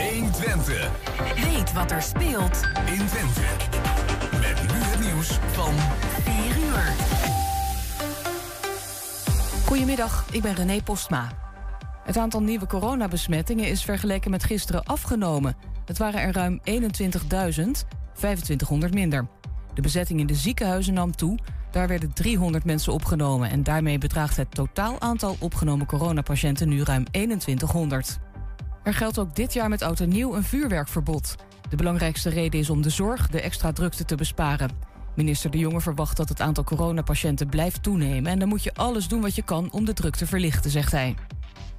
120. Weet wat er speelt in Twente. Met nu het nieuws van 4 uur. Goedemiddag, ik ben René Postma. Het aantal nieuwe coronabesmettingen is vergeleken met gisteren afgenomen. Het waren er ruim 21.000, 2500 minder. De bezetting in de ziekenhuizen nam toe. Daar werden 300 mensen opgenomen en daarmee bedraagt het totaal aantal opgenomen coronapatiënten nu ruim 2100. Er geldt ook dit jaar met oud en nieuw een vuurwerkverbod. De belangrijkste reden is om de zorg, de extra drukte te besparen. Minister De Jonge verwacht dat het aantal coronapatiënten blijft toenemen... en dan moet je alles doen wat je kan om de druk te verlichten, zegt hij.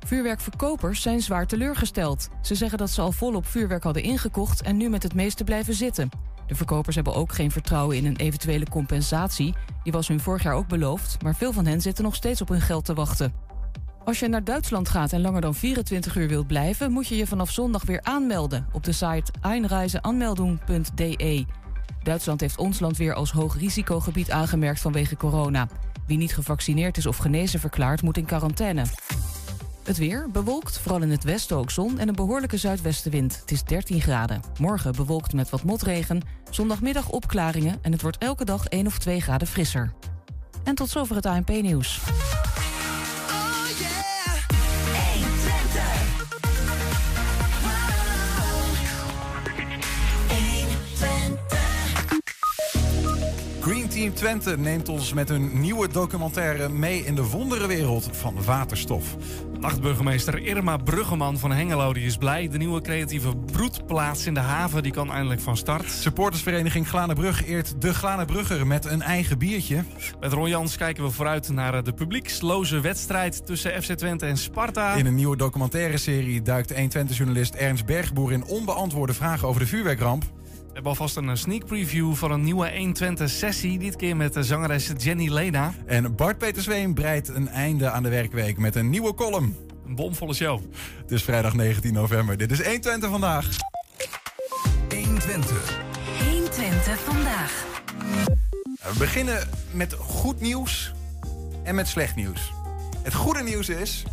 Vuurwerkverkopers zijn zwaar teleurgesteld. Ze zeggen dat ze al volop vuurwerk hadden ingekocht... en nu met het meeste blijven zitten. De verkopers hebben ook geen vertrouwen in een eventuele compensatie. Die was hun vorig jaar ook beloofd... maar veel van hen zitten nog steeds op hun geld te wachten. Als je naar Duitsland gaat en langer dan 24 uur wilt blijven... moet je je vanaf zondag weer aanmelden op de site einreizenanmeldung.de. Duitsland heeft ons land weer als hoog risicogebied aangemerkt vanwege corona. Wie niet gevaccineerd is of genezen verklaard, moet in quarantaine. Het weer bewolkt, vooral in het westen ook zon en een behoorlijke zuidwestenwind. Het is 13 graden. Morgen bewolkt met wat motregen. Zondagmiddag opklaringen en het wordt elke dag 1 of 2 graden frisser. En tot zover het ANP-nieuws. Team Twente neemt ons met hun nieuwe documentaire mee in de wonderenwereld van waterstof. Nachtburgemeester Irma Bruggeman van Hengelo die is blij. De nieuwe creatieve broedplaats in de haven die kan eindelijk van start. Supportersvereniging Glanenbrug eert de Glanenbrugger met een eigen biertje. Met Ron Jans kijken we vooruit naar de publieksloze wedstrijd tussen FC Twente en Sparta. In een nieuwe documentaire serie duikt 120-journalist Ernst Bergboer in onbeantwoorde vragen over de vuurwerkramp. We hebben alvast een sneak preview van een nieuwe 120-sessie. Dit keer met de zangeres Jenny Lena. En Bart Peter Zweem breidt een einde aan de werkweek met een nieuwe column. Een bomvolle show. Het is vrijdag 19 november. Dit is 120 vandaag. 120. 120 vandaag. We beginnen met goed nieuws en met slecht nieuws. Het goede nieuws is...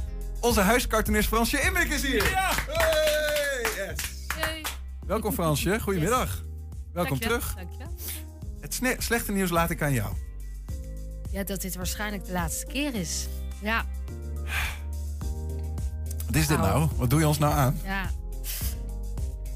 Onze huiscartoonist Fransje Immink is hier. Ja! Hey, yes. Hey. Welkom Fransje, goedemiddag. Welkom Dankjewel, terug. dankjewel. Het slechte nieuws laat ik aan jou. Ja, dat dit waarschijnlijk de laatste keer is. Ja, Wat is dit Nou. nou? Wat doe je ons nou aan? ja.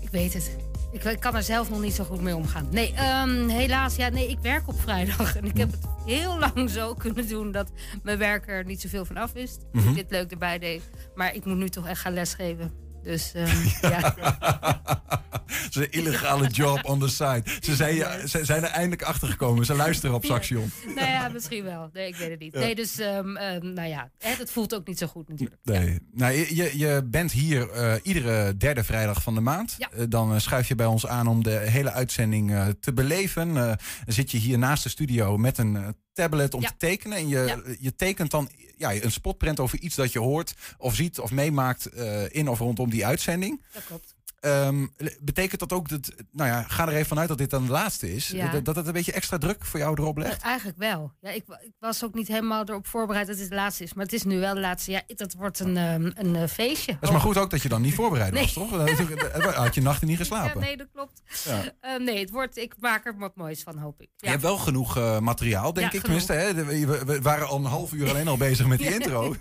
Ik weet het. Ik, ik kan er zelf nog niet zo goed mee omgaan. Nee, ehm, helaas. Ja, nee, ik werk op vrijdag. En ik heb het heel lang zo kunnen doen dat mijn werk er niet zoveel van af wist. Mhm. ik dit leuk erbij deed. Maar ik moet nu toch echt gaan lesgeven. Dus ehm, ja. Het is een illegale job on the side. Ze zijn, ja, ze zijn er eindelijk achter gekomen. Ze luisteren op Saxion. nou ja, misschien wel. Nee, ik weet het niet. Ja. Nee, dus ehm, ehm, nou ja, het voelt ook niet zo goed natuurlijk. Nee. Nou, je- je, bent hier eh, iedere derde vrijdag van de maand. Eh, dan eh, schuif je bij ons aan om de hele uitzending te beleven. Dan zit je hier naast de studio met een tablet om te tekenen. En je, je tekent dan ja, een spotprint over iets dat je hoort of ziet of meemaakt eh, in of rondom die uitzending. Dat klopt. Ehm, betekent dat ook dat, nou ja, ga er even vanuit dat dit dan de laatste is. Ja. Dat, dat het een beetje extra druk voor jou erop legt? Eigenlijk wel. Ja, ik, ik was ook niet helemaal erop voorbereid dat dit de laatste is. Maar het is nu wel de laatste. Ja, dat wordt een, ehm, een eh, feestje. Dat is maar goed ook dat je dan niet voorbereid was, toch? Dan had je nachten niet Ja, geslapen. nee, dat klopt. Ja. Eh, nee, het wordt, ik maak er wat moois van, hoop ik. Je Ja. hebt wel genoeg eh, materiaal, denk Ja, ik. Tenminste, hè? We, we waren al een half uur alleen al bezig met die Ja. intro.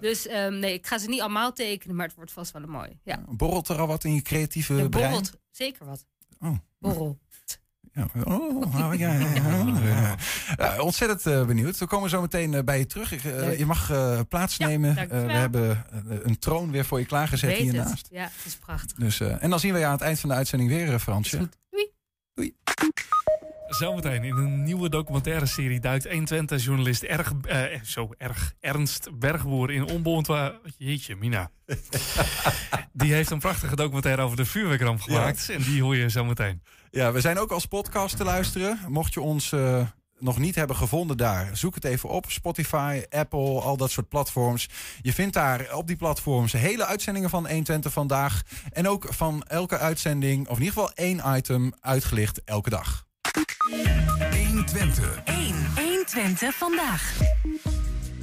Dus ehm, nee, ik ga ze niet allemaal tekenen, maar het wordt vast wel een mooi. Ja, Borrelt er al wat in je creatieve er brein? borrelt zeker wat. Oh. Borrel. Ja, oh, oh, ja, ontzettend eh, benieuwd. We komen zo meteen eh, bij je terug. Ik, eh, je mag plaatsnemen. We hebben een troon weer voor je klaargezet Weet het. hiernaast. Ja, het is prachtig. Dus, en dan zien we je aan het eind van de uitzending weer, Fransje. goed. Doei. Zometeen in een nieuwe documentaire serie duikt 120-journalist erg, eh, zo erg Ernst Bergboer in onbeantwoord... Jeetje, Mina. die heeft een prachtige documentaire over de vuurwerkramp gemaakt. En die hoor je zometeen. Ja, we zijn ook als podcast te luisteren. Mocht je ons eh, nog niet hebben gevonden daar, zoek het even op. Spotify, Apple, al dat soort platforms. Je vindt daar op die platforms hele uitzendingen van 120 vandaag. En ook van elke uitzending, of in ieder geval één item, uitgelicht elke dag. 120. 1. 120 vandaag.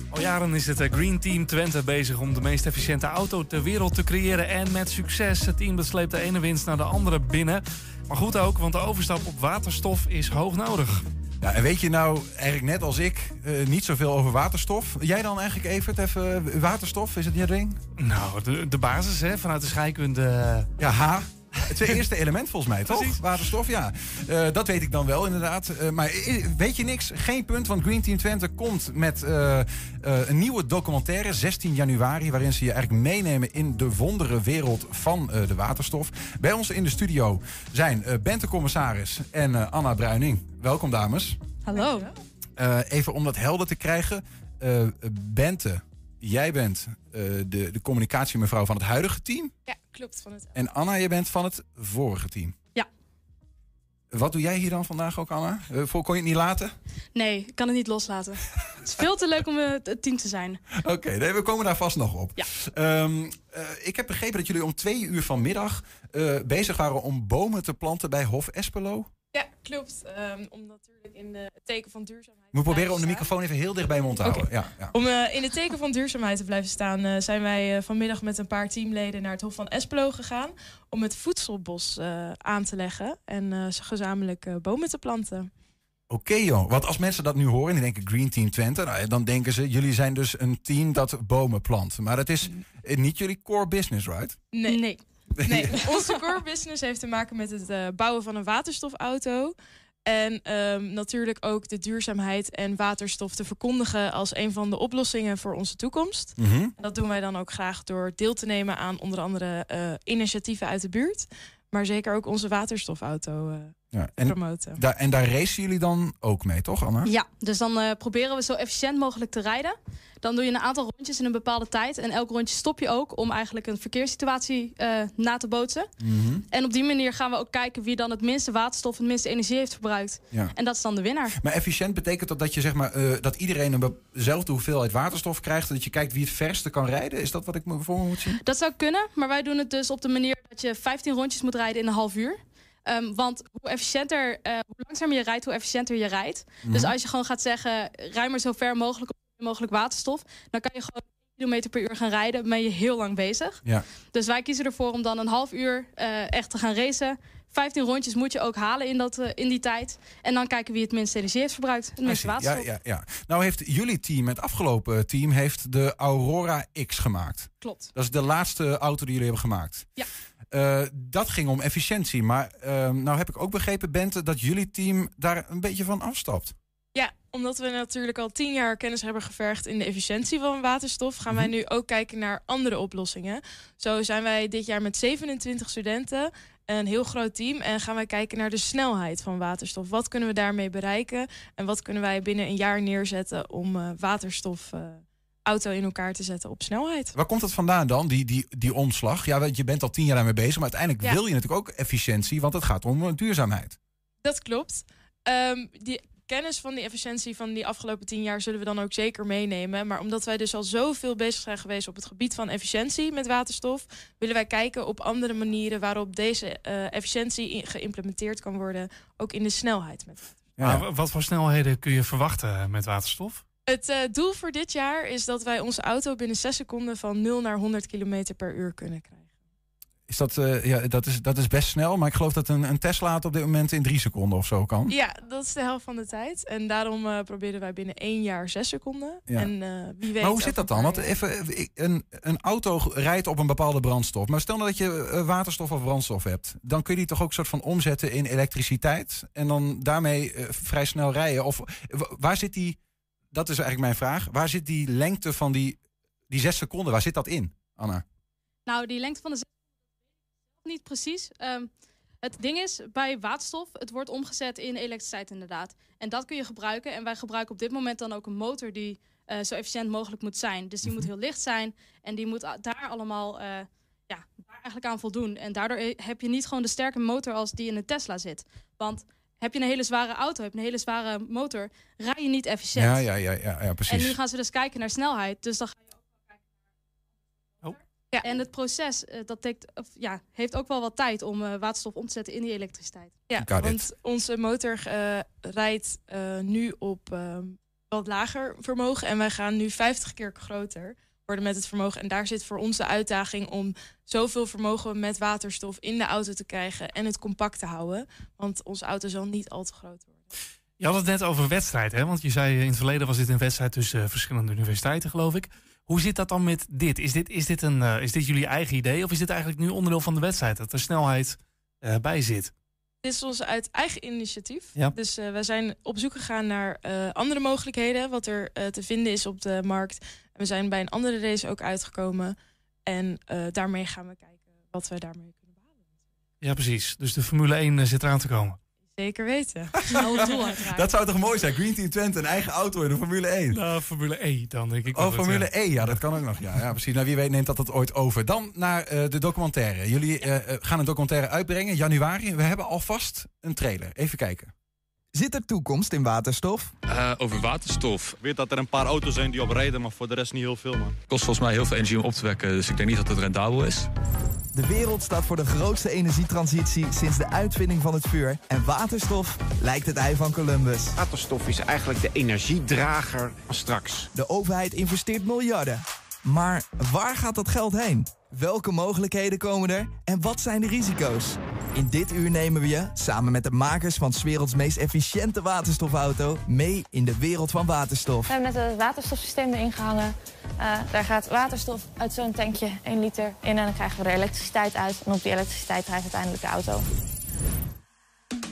Al jaren is het eh, Green Team Twente bezig om de meest efficiënte auto ter wereld te creëren. En met succes. Het team dat sleept de ene winst naar de andere binnen. Maar goed ook, want de overstap op waterstof is hoog nodig. Ja, en weet je nou eigenlijk net als ik eh, niet zoveel over waterstof? Jij dan eigenlijk, Evert, even eh, waterstof? Is het je ding? Nou, de, de basis hè, vanuit de scheikunde. Ja, H. Het eerste element volgens mij, toch? Precies. Waterstof, ja. Eh, dat weet ik dan wel, inderdaad. Eh, maar weet je niks? Geen punt, want Green Team Twente komt met eh, eh, een nieuwe documentaire, 16 januari, waarin ze je eigenlijk meenemen in de wondere wereld van eh, de waterstof. Bij ons in de studio zijn eh, Bente Commissaris en eh, Anna Bruining. Welkom, dames. Hallo. Eh, even om dat helder te krijgen. Eh, Bente, jij bent de, de communicatiemevrouw van het huidige team. Ja, klopt. Van het... En Anna, je bent van het vorige team. Ja. Wat doe jij hier dan vandaag ook, Anna? Eh, voor, kon je het niet laten? Nee, ik kan het niet loslaten. het is veel te leuk om eh, het team te zijn. Oké, nee, we komen daar vast nog op. Ja. Ehm, eh, ik heb begrepen dat jullie om twee uur vanmiddag eh bezig waren om bomen te planten bij Hof Espelo. Ja, klopt. Ehm, om natuurlijk in de, het teken van duurzaamheid. Te proberen om de microfoon even heel dicht bij je mond te houden. Ja. Om eh, in het teken van duurzaamheid te blijven staan, eh, zijn wij eh, vanmiddag met een paar teamleden naar het Hof van Espelo gegaan. Om het voedselbos eh, aan te leggen en eh, gezamenlijk eh, bomen te planten. Oké joh, want als mensen dat nu horen en die denken Green Team Twente, nou, dan denken ze, jullie zijn dus een team dat bomen plant. Maar dat is niet jullie core business, right? Nee, Nee. nee. onze core business heeft te maken met het eh, bouwen van een waterstofauto. En ehm, natuurlijk ook de duurzaamheid en waterstof te verkondigen als een van de oplossingen voor onze toekomst. Mhm. En dat doen wij dan ook graag door deel te nemen aan onder andere eh, initiatieven uit de buurt. Maar zeker ook onze waterstofauto eh, Ja, en, promoten. daar en daar racen jullie dan ook mee, toch Anna? Ja, dus dan eh, proberen we zo efficiënt mogelijk te rijden. Dan doe je een aantal rondjes in een bepaalde tijd. En elk rondje stop je ook om eigenlijk een verkeerssituatie eh, na te bootsen. Mhm. En op die manier gaan we ook kijken wie dan het minste waterstof en het minste energie heeft verbruikt. ja. En dat is dan de winnaar. Maar efficiënt betekent dat dat je zeg maar eh, dat iedereen een dezelfde hoeveelheid waterstof krijgt en dat je kijkt wie het verste kan rijden? Is dat wat ik me voor me moet zien? Dat zou kunnen, maar wij doen het dus op de manier dat je 15 rondjes moet rijden in een half uur. Ehm, want hoe efficiënter, eh, hoe langzamer je rijdt, hoe efficiënter je rijdt. Dus Mhm. als je gewoon gaat zeggen, rij maar zo ver mogelijk op mogelijk waterstof, dan kan je gewoon 1 kilometer per uur gaan rijden, ben je heel lang bezig. Ja. Dus wij kiezen ervoor om dan een half uur eh, echt te gaan racen. 15 rondjes moet je ook halen in, dat, eh, in die tijd. En dan kijken wie het minste energie heeft verbruikt. Het minste see. ja, waterstof. ja, ja. Nou heeft jullie team, het afgelopen team, heeft de Aurora X gemaakt. Klopt. Dat is de laatste auto die jullie hebben gemaakt. Ja. Eh, dat ging om efficiëntie. Maar ehm, nou heb ik ook begrepen, Bente, dat jullie team daar een beetje van afstapt. Ja, omdat we natuurlijk al tien jaar kennis hebben gevergd in de efficiëntie van waterstof, gaan wij nu ook kijken naar andere oplossingen. Zo zijn wij dit jaar met 27 studenten, een heel groot team, en gaan wij kijken naar de snelheid van waterstof. Wat kunnen we daarmee bereiken en wat kunnen wij binnen een jaar neerzetten om eh, waterstof. Eh, auto in elkaar te zetten op snelheid. Waar komt dat vandaan dan, die, die, die omslag? Ja, want je bent al tien jaar daarmee bezig, maar uiteindelijk Ja. wil je natuurlijk ook efficiëntie, want het gaat om eh, duurzaamheid. Dat klopt. Ehm, die kennis van die efficiëntie van die afgelopen tien jaar zullen we dan ook zeker meenemen. Maar omdat wij dus al zoveel bezig zijn geweest op het gebied van efficiëntie met waterstof, willen wij kijken op andere manieren waarop deze eh, efficiëntie geïmplementeerd kan worden, ook in de snelheid. Met. Ja. Wat voor snelheden kun je verwachten met waterstof? Het eh, doel voor dit jaar is dat wij onze auto binnen 6 seconden van 0 naar 100 km per uur kunnen krijgen. Is dat, eh, ja, dat, is, dat is best snel, maar ik geloof dat een, een Tesla het op dit moment in drie seconden of zo kan. Ja, dat is de helft van de tijd. En daarom eh, proberen wij binnen één jaar 6 seconden. Ja. En wie weet. Maar hoe zit dat dan? een Want even, een, een auto rijdt op een bepaalde brandstof. Maar stel nou dat je waterstof of brandstof hebt. Dan kun je die toch ook soort van omzetten in elektriciteit. En dan daarmee vrij snel rijden. Of waar zit die, dat is eigenlijk mijn vraag. Waar zit die lengte van die, die zes seconden, waar zit dat in, Anna? Nou, die lengte van de zes niet precies. Ehm, het ding is, bij waterstof, het wordt omgezet in elektriciteit inderdaad. En dat kun je gebruiken. En wij gebruiken op dit moment dan ook een motor die eh, zo efficiënt mogelijk moet zijn. Dus die moet heel licht zijn en die moet daar allemaal eh, ja, daar eigenlijk aan voldoen. En daardoor heb je niet gewoon de sterke motor als die in een Tesla zit. Want heb je een hele zware auto, heb je een hele zware motor, rij je niet efficiënt. Ja, ja, ja, ja, ja En precies. nu gaan ze dus kijken naar snelheid. Dus dan ga je ook wel kijken naar. Oh. Ja. En het proces eh, dat tekt, of, ja, heeft ook wel wat tijd om eh, waterstof om te zetten in die elektriciteit. Ja, want onze motor eh, rijdt eh, nu op ehm, wat lager vermogen. En wij gaan nu 50 keer groter met het vermogen. En daar zit voor ons de uitdaging om zoveel vermogen met waterstof in de auto te krijgen en het compact te houden. Want onze auto zal niet al te groot worden. Je had het net over wedstrijd, hè? Want je zei in het verleden was dit een wedstrijd tussen eh, verschillende universiteiten, geloof ik. Hoe zit dat dan met dit? Is dit, is dit, een, eh, is dit jullie eigen idee of is dit eigenlijk nu onderdeel van de wedstrijd? Dat er snelheid eh, bij zit? Dit is ons uit eigen initiatief. Ja. Dus eh we zijn op zoek gegaan naar eh, andere mogelijkheden, wat er eh, te vinden is op de markt. En we zijn bij een andere race ook uitgekomen. En daarmee gaan we kijken wat we daarmee kunnen behalen. Ja, precies. Dus de Formule 1 eh, zit eraan te komen. Zeker weten. Nou, doel. Dat zou toch mooi zijn? Green Team Twente, een eigen auto in de Formule 1. Nou, Formule E dan, denk ik. Oh, dat het, Formule ja. E, ja, dat kan ook nog. Ja, ja precies. Nou, wie weet neemt dat het ooit over. Dan naar eh, de documentaire. Jullie eh, eh, gaan een documentaire uitbrengen, januari. We hebben alvast een trailer. Even kijken. Zit er toekomst in waterstof? Eh, over waterstof. Ik weet dat er een paar auto's zijn die op rijden, maar voor de rest niet heel veel, man. Kost volgens mij heel veel energie om op te wekken. Dus ik denk niet dat het rendabel is. De wereld staat voor de grootste energietransitie sinds de uitvinding van het vuur. En waterstof lijkt het ei van Columbus. Waterstof is eigenlijk de energiedrager van straks. De overheid investeert miljarden. Maar waar gaat dat geld heen? Welke mogelijkheden komen er en wat zijn de risico's? In dit uur nemen we je, samen met de makers van 's werelds meest efficiënte waterstofauto, mee in de wereld van waterstof. We hebben net het waterstofsysteem erin gehangen. Eh, daar gaat waterstof uit zo'n tankje, 1 liter, in en dan krijgen we er elektriciteit uit. En op die elektriciteit rijdt uiteindelijk de auto.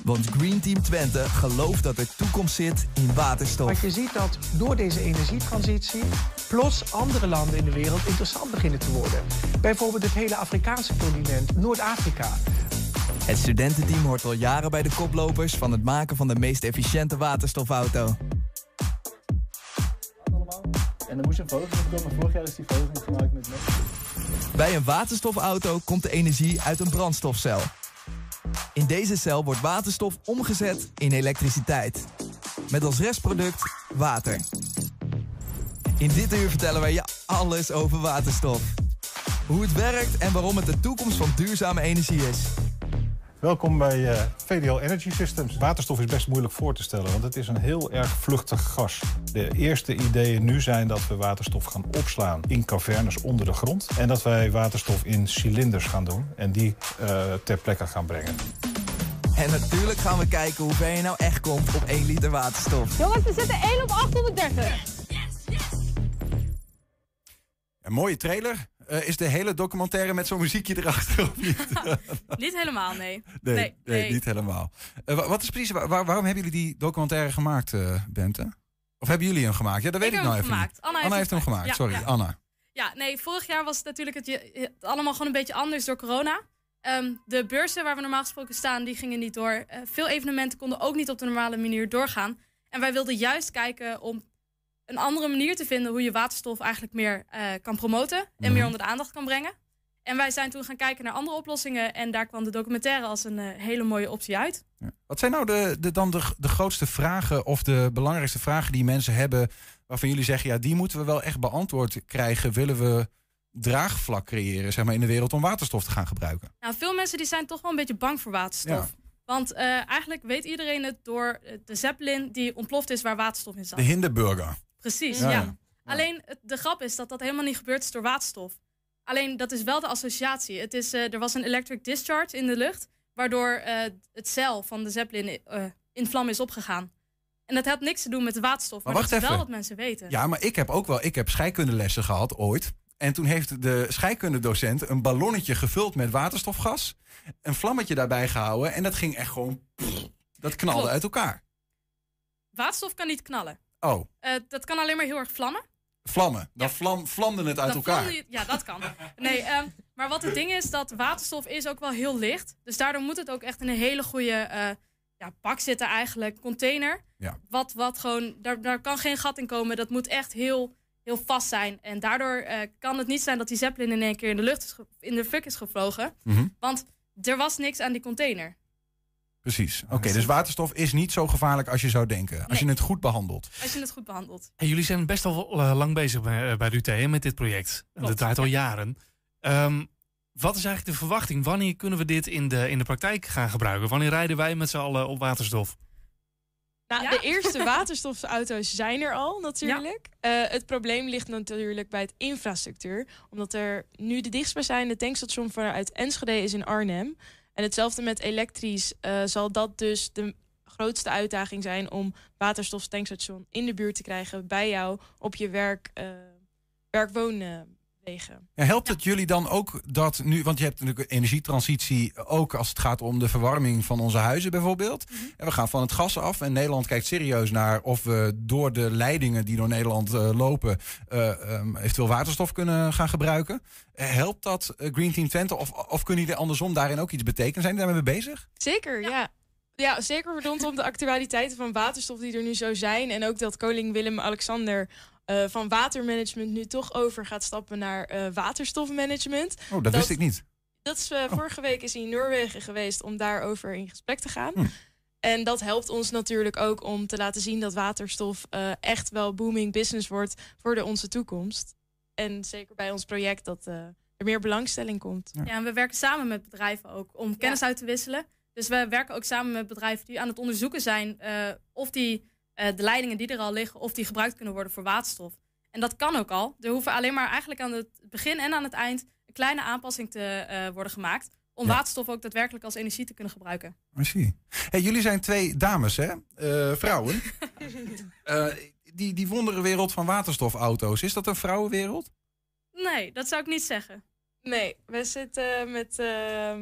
Want Green Team Twente gelooft dat er toekomst zit in waterstof. Want je ziet dat door deze energietransitie plots andere landen in de wereld interessant beginnen te worden. Bijvoorbeeld het hele Afrikaanse continent, Noord-Afrika. Het studententeam hoort al jaren bij de koplopers van het maken van de meest efficiënte waterstofauto. En er moest een foto van komen. Vorig jaar is die foto niet gemaakt met Bij een waterstofauto komt de energie uit een brandstofcel. In deze cel wordt waterstof omgezet in elektriciteit. Met als restproduct water. In dit uur vertellen wij je alles over waterstof. Hoe het werkt en waarom het de toekomst van duurzame energie is. Welkom bij eh, VDL Energy Systems. Waterstof is best moeilijk voor te stellen, want het is een heel erg vluchtig gas. De eerste ideeën nu zijn dat we waterstof gaan opslaan in cavernes onder de grond. En dat wij waterstof in cilinders gaan doen en die eh, ter plekke gaan brengen. En natuurlijk gaan we kijken hoe ver je nou echt komt op 1 liter waterstof. Jongens, we zitten 1 op 830. Een mooie trailer. Eh, is de hele documentaire met zo'n muziekje erachter of niet? Niet helemaal, nee. nee, Nee, nee, nee. niet helemaal. Eh, wa- wat is precies, waar- waar- waarom hebben jullie die documentaire gemaakt, eh, Bente? Of hebben jullie hem gemaakt? Ja, dat weet Ik nou hem even gemaakt. niet. Anna heeft hem hem gemaakt. gemaakt. Sorry, Ja. Anna. Ja, nee, vorig jaar was het natuurlijk het, allemaal gewoon een beetje anders door corona. Ehm, de beurzen waar we normaal gesproken staan, die gingen niet door. Veel evenementen konden ook niet op de normale manier doorgaan. En wij wilden juist kijken om een andere manier te vinden hoe je waterstof eigenlijk meer eh, kan promoten en Mhm. meer onder de aandacht kan brengen. En wij zijn toen gaan kijken naar andere oplossingen en daar kwam de documentaire als een eh, hele mooie optie uit. Wat zijn nou de, de, dan de, de grootste vragen of de belangrijkste vragen die mensen hebben... waarvan jullie zeggen, ja, die moeten we wel echt beantwoord krijgen... willen we draagvlak creëren zeg maar, in de wereld om waterstof te gaan gebruiken? Nou, veel mensen die zijn toch wel een beetje bang voor waterstof. Ja. Want eh, eigenlijk weet iedereen het door de Zeppelin die ontploft is waar waterstof in zat. De Hindenburger. Precies, Ja. Alleen het- de grap is dat dat helemaal niet gebeurd is door waterstof. Alleen dat is wel de associatie. Het is, eh, er was een electric discharge in de lucht, waardoor eh, het cel van de Zeppelin eh, in vlam is opgegaan. En dat had niks te doen met de waterstof, maar, Maar dat wacht is wel wat mensen weten. Ja, maar ik heb ook wel, ik heb scheikundelessen gehad ooit. En toen heeft de scheikundedocent een ballonnetje gevuld met waterstofgas. Een vlammetje daarbij gehouden. En dat ging echt gewoon, dat knalde Klopt. uit elkaar. Waterstof kan niet knallen. Oh, Eh, dat kan alleen maar heel erg vlammen. vlammen. Dan vlam, vlamde het uit Dan elkaar. je- ja, dat kan. Nee, ehm, maar wat het ding is, dat waterstof is ook wel heel licht. Dus daardoor moet het ook echt in een hele goede eh, ja, bak zitten eigenlijk, container. Ja. Wat, wat gewoon, daar, daar kan geen gat in komen. Dat moet echt heel, heel vast zijn. En daardoor eh, kan het niet zijn dat die Zeppelin in één keer in de lucht is in de fik is gevlogen. Mhm. Want er was niks aan die container. Precies. Oké, dus waterstof is niet zo gevaarlijk als je zou denken. Als je het goed behandelt. Als je het goed behandelt. En jullie zijn best wel eh, lang bezig bij, eh, bij de UT hè, met dit project. En Dat draait al jaren. Ehm, wat is eigenlijk de verwachting? Wanneer kunnen we dit in de, in de praktijk gaan gebruiken? Wanneer rijden wij met z'n allen op waterstof? Nou, Ja? de eerste waterstofauto's zijn er al natuurlijk. Eh, het probleem ligt natuurlijk bij het infrastructuur. Omdat er nu de dichtstbijzijnde tankstation vanuit Enschede is in Arnhem. En hetzelfde met elektrisch. Eh, zal dat dus de grootste uitdaging zijn om waterstoftankstation in de buurt te krijgen bij jou op je werk, eh Ja, helpt het jullie dan ook dat nu, want je hebt natuurlijk energietransitie ook als het gaat om de verwarming van onze huizen bijvoorbeeld. Mhm. En we gaan van het gas af en Nederland kijkt serieus naar of we door de leidingen die door Nederland eh, lopen eh, ehm, eventueel waterstof kunnen gaan gebruiken. Eh, helpt dat Green Team Twente of, of kunnen jullie andersom daarin ook iets betekenen? Zijn jullie daarmee bezig? Zeker, ja. ja. zeker rondom de actualiteiten van waterstof die er nu zo zijn. En ook dat koning Willem-Alexander eh, van watermanagement nu toch over gaat stappen naar eh, waterstofmanagement. Oh, dat, wist ik niet. Dat is, eh, vorige week is hij in Noorwegen geweest om daarover in gesprek te gaan. Hm. En dat helpt ons natuurlijk ook om te laten zien dat waterstof eh, echt wel booming business wordt voor de onze toekomst. En zeker bij ons project dat eh, er meer belangstelling komt. Ja, en we werken samen met bedrijven ook om kennis uit te wisselen. Dus we werken ook samen met bedrijven die aan het onderzoeken zijn eh, of die, de leidingen die er al liggen, of die gebruikt kunnen worden voor waterstof. En dat kan ook al. Er hoeven alleen maar eigenlijk aan het begin en aan het eind een kleine aanpassing te eh, worden gemaakt. Om Ja. waterstof ook daadwerkelijk als energie te kunnen gebruiken. I see. Hey, jullie zijn twee dames, hè? Eh, vrouwen. Eh, die, die wondere wereld van waterstofauto's, is dat een vrouwenwereld? Nee, dat zou ik niet zeggen. Nee, we zitten met eh,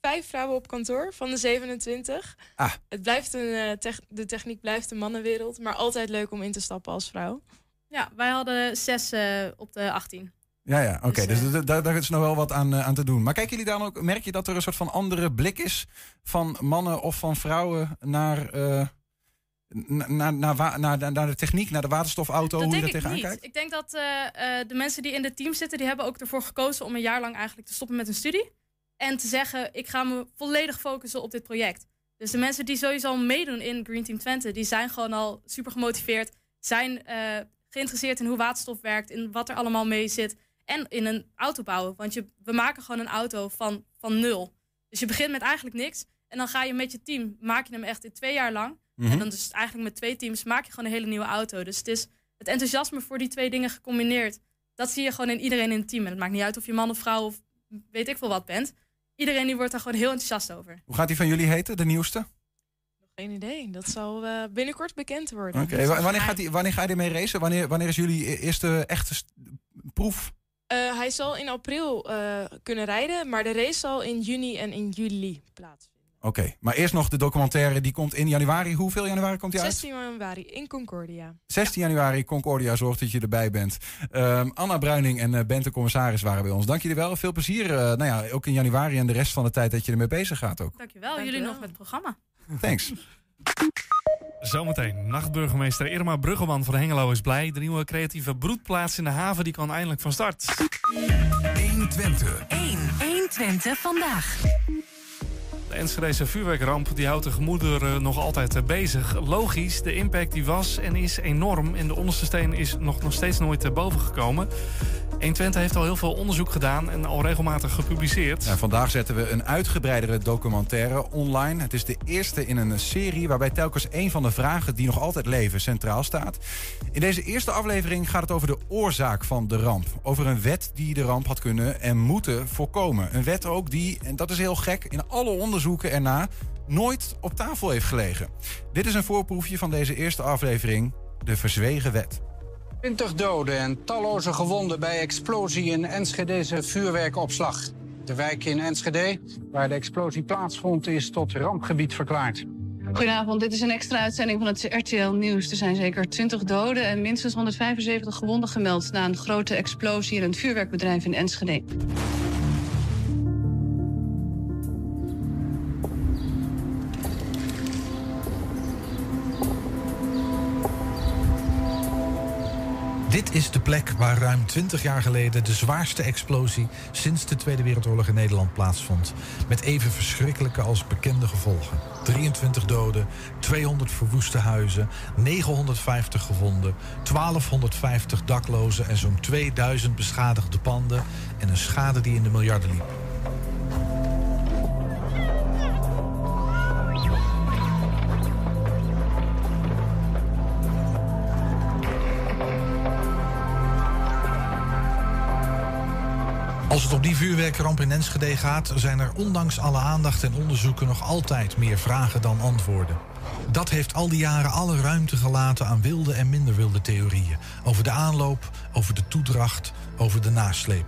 vijf vrouwen op kantoor van de 27. Ah. Het blijft een, eh, tech- de techniek blijft een mannenwereld, maar altijd leuk om in te stappen als vrouw. Ja, wij hadden zes eh, op de 18. Ja, ja, oké. Dus, Dus, da- daar is nog wel wat aan, eh, aan te doen. Maar kijken jullie dan ook, merk je dat er een soort van andere blik is van mannen of van vrouwen naar, eh, na- naar, naar, naar, naar, naar de techniek, naar de waterstofauto, Dat hoe je denk daar ik tegenaan niet. kijkt? Ik denk dat eh, eh, de mensen die in het team zitten, die hebben ook ervoor gekozen om een jaar lang eigenlijk te stoppen met hun studie. En te zeggen, ik ga me volledig focussen op dit project. Dus de mensen die sowieso meedoen in Green Team Twente, die zijn gewoon al super gemotiveerd. Zijn eh, geïnteresseerd in hoe waterstof werkt, in wat er allemaal mee zit. En in een auto bouwen. Want je, we maken gewoon een auto van, van nul. Dus je begint met eigenlijk niks. En dan ga je met je team, maak je hem echt in twee jaar lang. Mhm. En dan dus eigenlijk met twee teams maak je gewoon een hele nieuwe auto. Dus het is het enthousiasme voor die twee dingen gecombineerd. Dat zie je gewoon in iedereen in het team. En het maakt niet uit of je man of vrouw of weet ik veel wat bent. Iedereen die wordt daar gewoon heel enthousiast over. Hoe gaat die van jullie heten, de nieuwste? Geen idee, dat zal eh, binnenkort bekend worden. Oké, wa- wanneer, gaat die, wanneer ga je ermee racen? Wanneer, wanneer is jullie e- eerste echte proef? Eh, hij zal in april eh, kunnen rijden, maar de race zal in juni en in juli plaatsvinden. Oké, maar eerst nog de documentaire, die komt in januari. Hoeveel januari komt die uit? 16 januari in Concordia. 16 januari, Concordia zorgt dat je erbij bent. Ehm, Anna Bruining en eh, Bente Commissaris waren bij ons. Dank jullie wel. Veel plezier. eh, nou ja, ook in januari en de rest van de tijd dat je ermee bezig gaat ook. Dankjewel. Jullie nog met het programma. Thanks. Zometeen, nachtburgemeester Irma Bruggeman van Hengelo is blij. De nieuwe creatieve broedplaats in de haven die kan eindelijk van start. 120. 1. 120 vandaag. De Enschedese vuurwerkramp die houdt de gemoederen nog altijd eh, bezig. Logisch, de impact die was en is enorm. En de onderste steen is nog, nog steeds nooit eh, boven gekomen. 120 heeft al heel veel onderzoek gedaan en al regelmatig gepubliceerd. Vandaag zetten we een uitgebreidere documentaire online. Het is de eerste in een serie waarbij telkens een van de vragen die nog altijd leven centraal staat. In deze eerste aflevering gaat het over de oorzaak van de ramp. Over een wet die de ramp had kunnen en moeten voorkomen. Een wet ook die, en dat is heel gek, in alle onderzoeken erna nooit op tafel heeft gelegen. Dit is een voorproefje van deze eerste aflevering, de verzwegen wet. 20 doden en talloze gewonden bij explosie in Enschedeze vuurwerkopslag. De wijk in Enschede, waar de explosie plaatsvond, is tot rampgebied verklaard. Goedenavond, dit is een extra uitzending van het RTL Nieuws. Er zijn zeker 20 doden en minstens 175 gewonden gemeld... na een grote explosie in een vuurwerkbedrijf in Enschede. Is de plek waar ruim 20 jaar geleden de zwaarste explosie sinds de Tweede Wereldoorlog in Nederland plaatsvond. Met even verschrikkelijke als bekende gevolgen. 23 doden, 200 verwoeste huizen, 950 gewonden, 1250 daklozen en zo'n 2000 beschadigde panden en een schade die in de miljarden liep. Als het om die vuurwerkramp in Enschede gaat, zijn er ondanks alle aandacht en onderzoeken nog altijd meer vragen dan antwoorden. Dat heeft al die jaren alle ruimte gelaten aan wilde en minder wilde theorieën. Over de aanloop, over de toedracht, over de nasleep.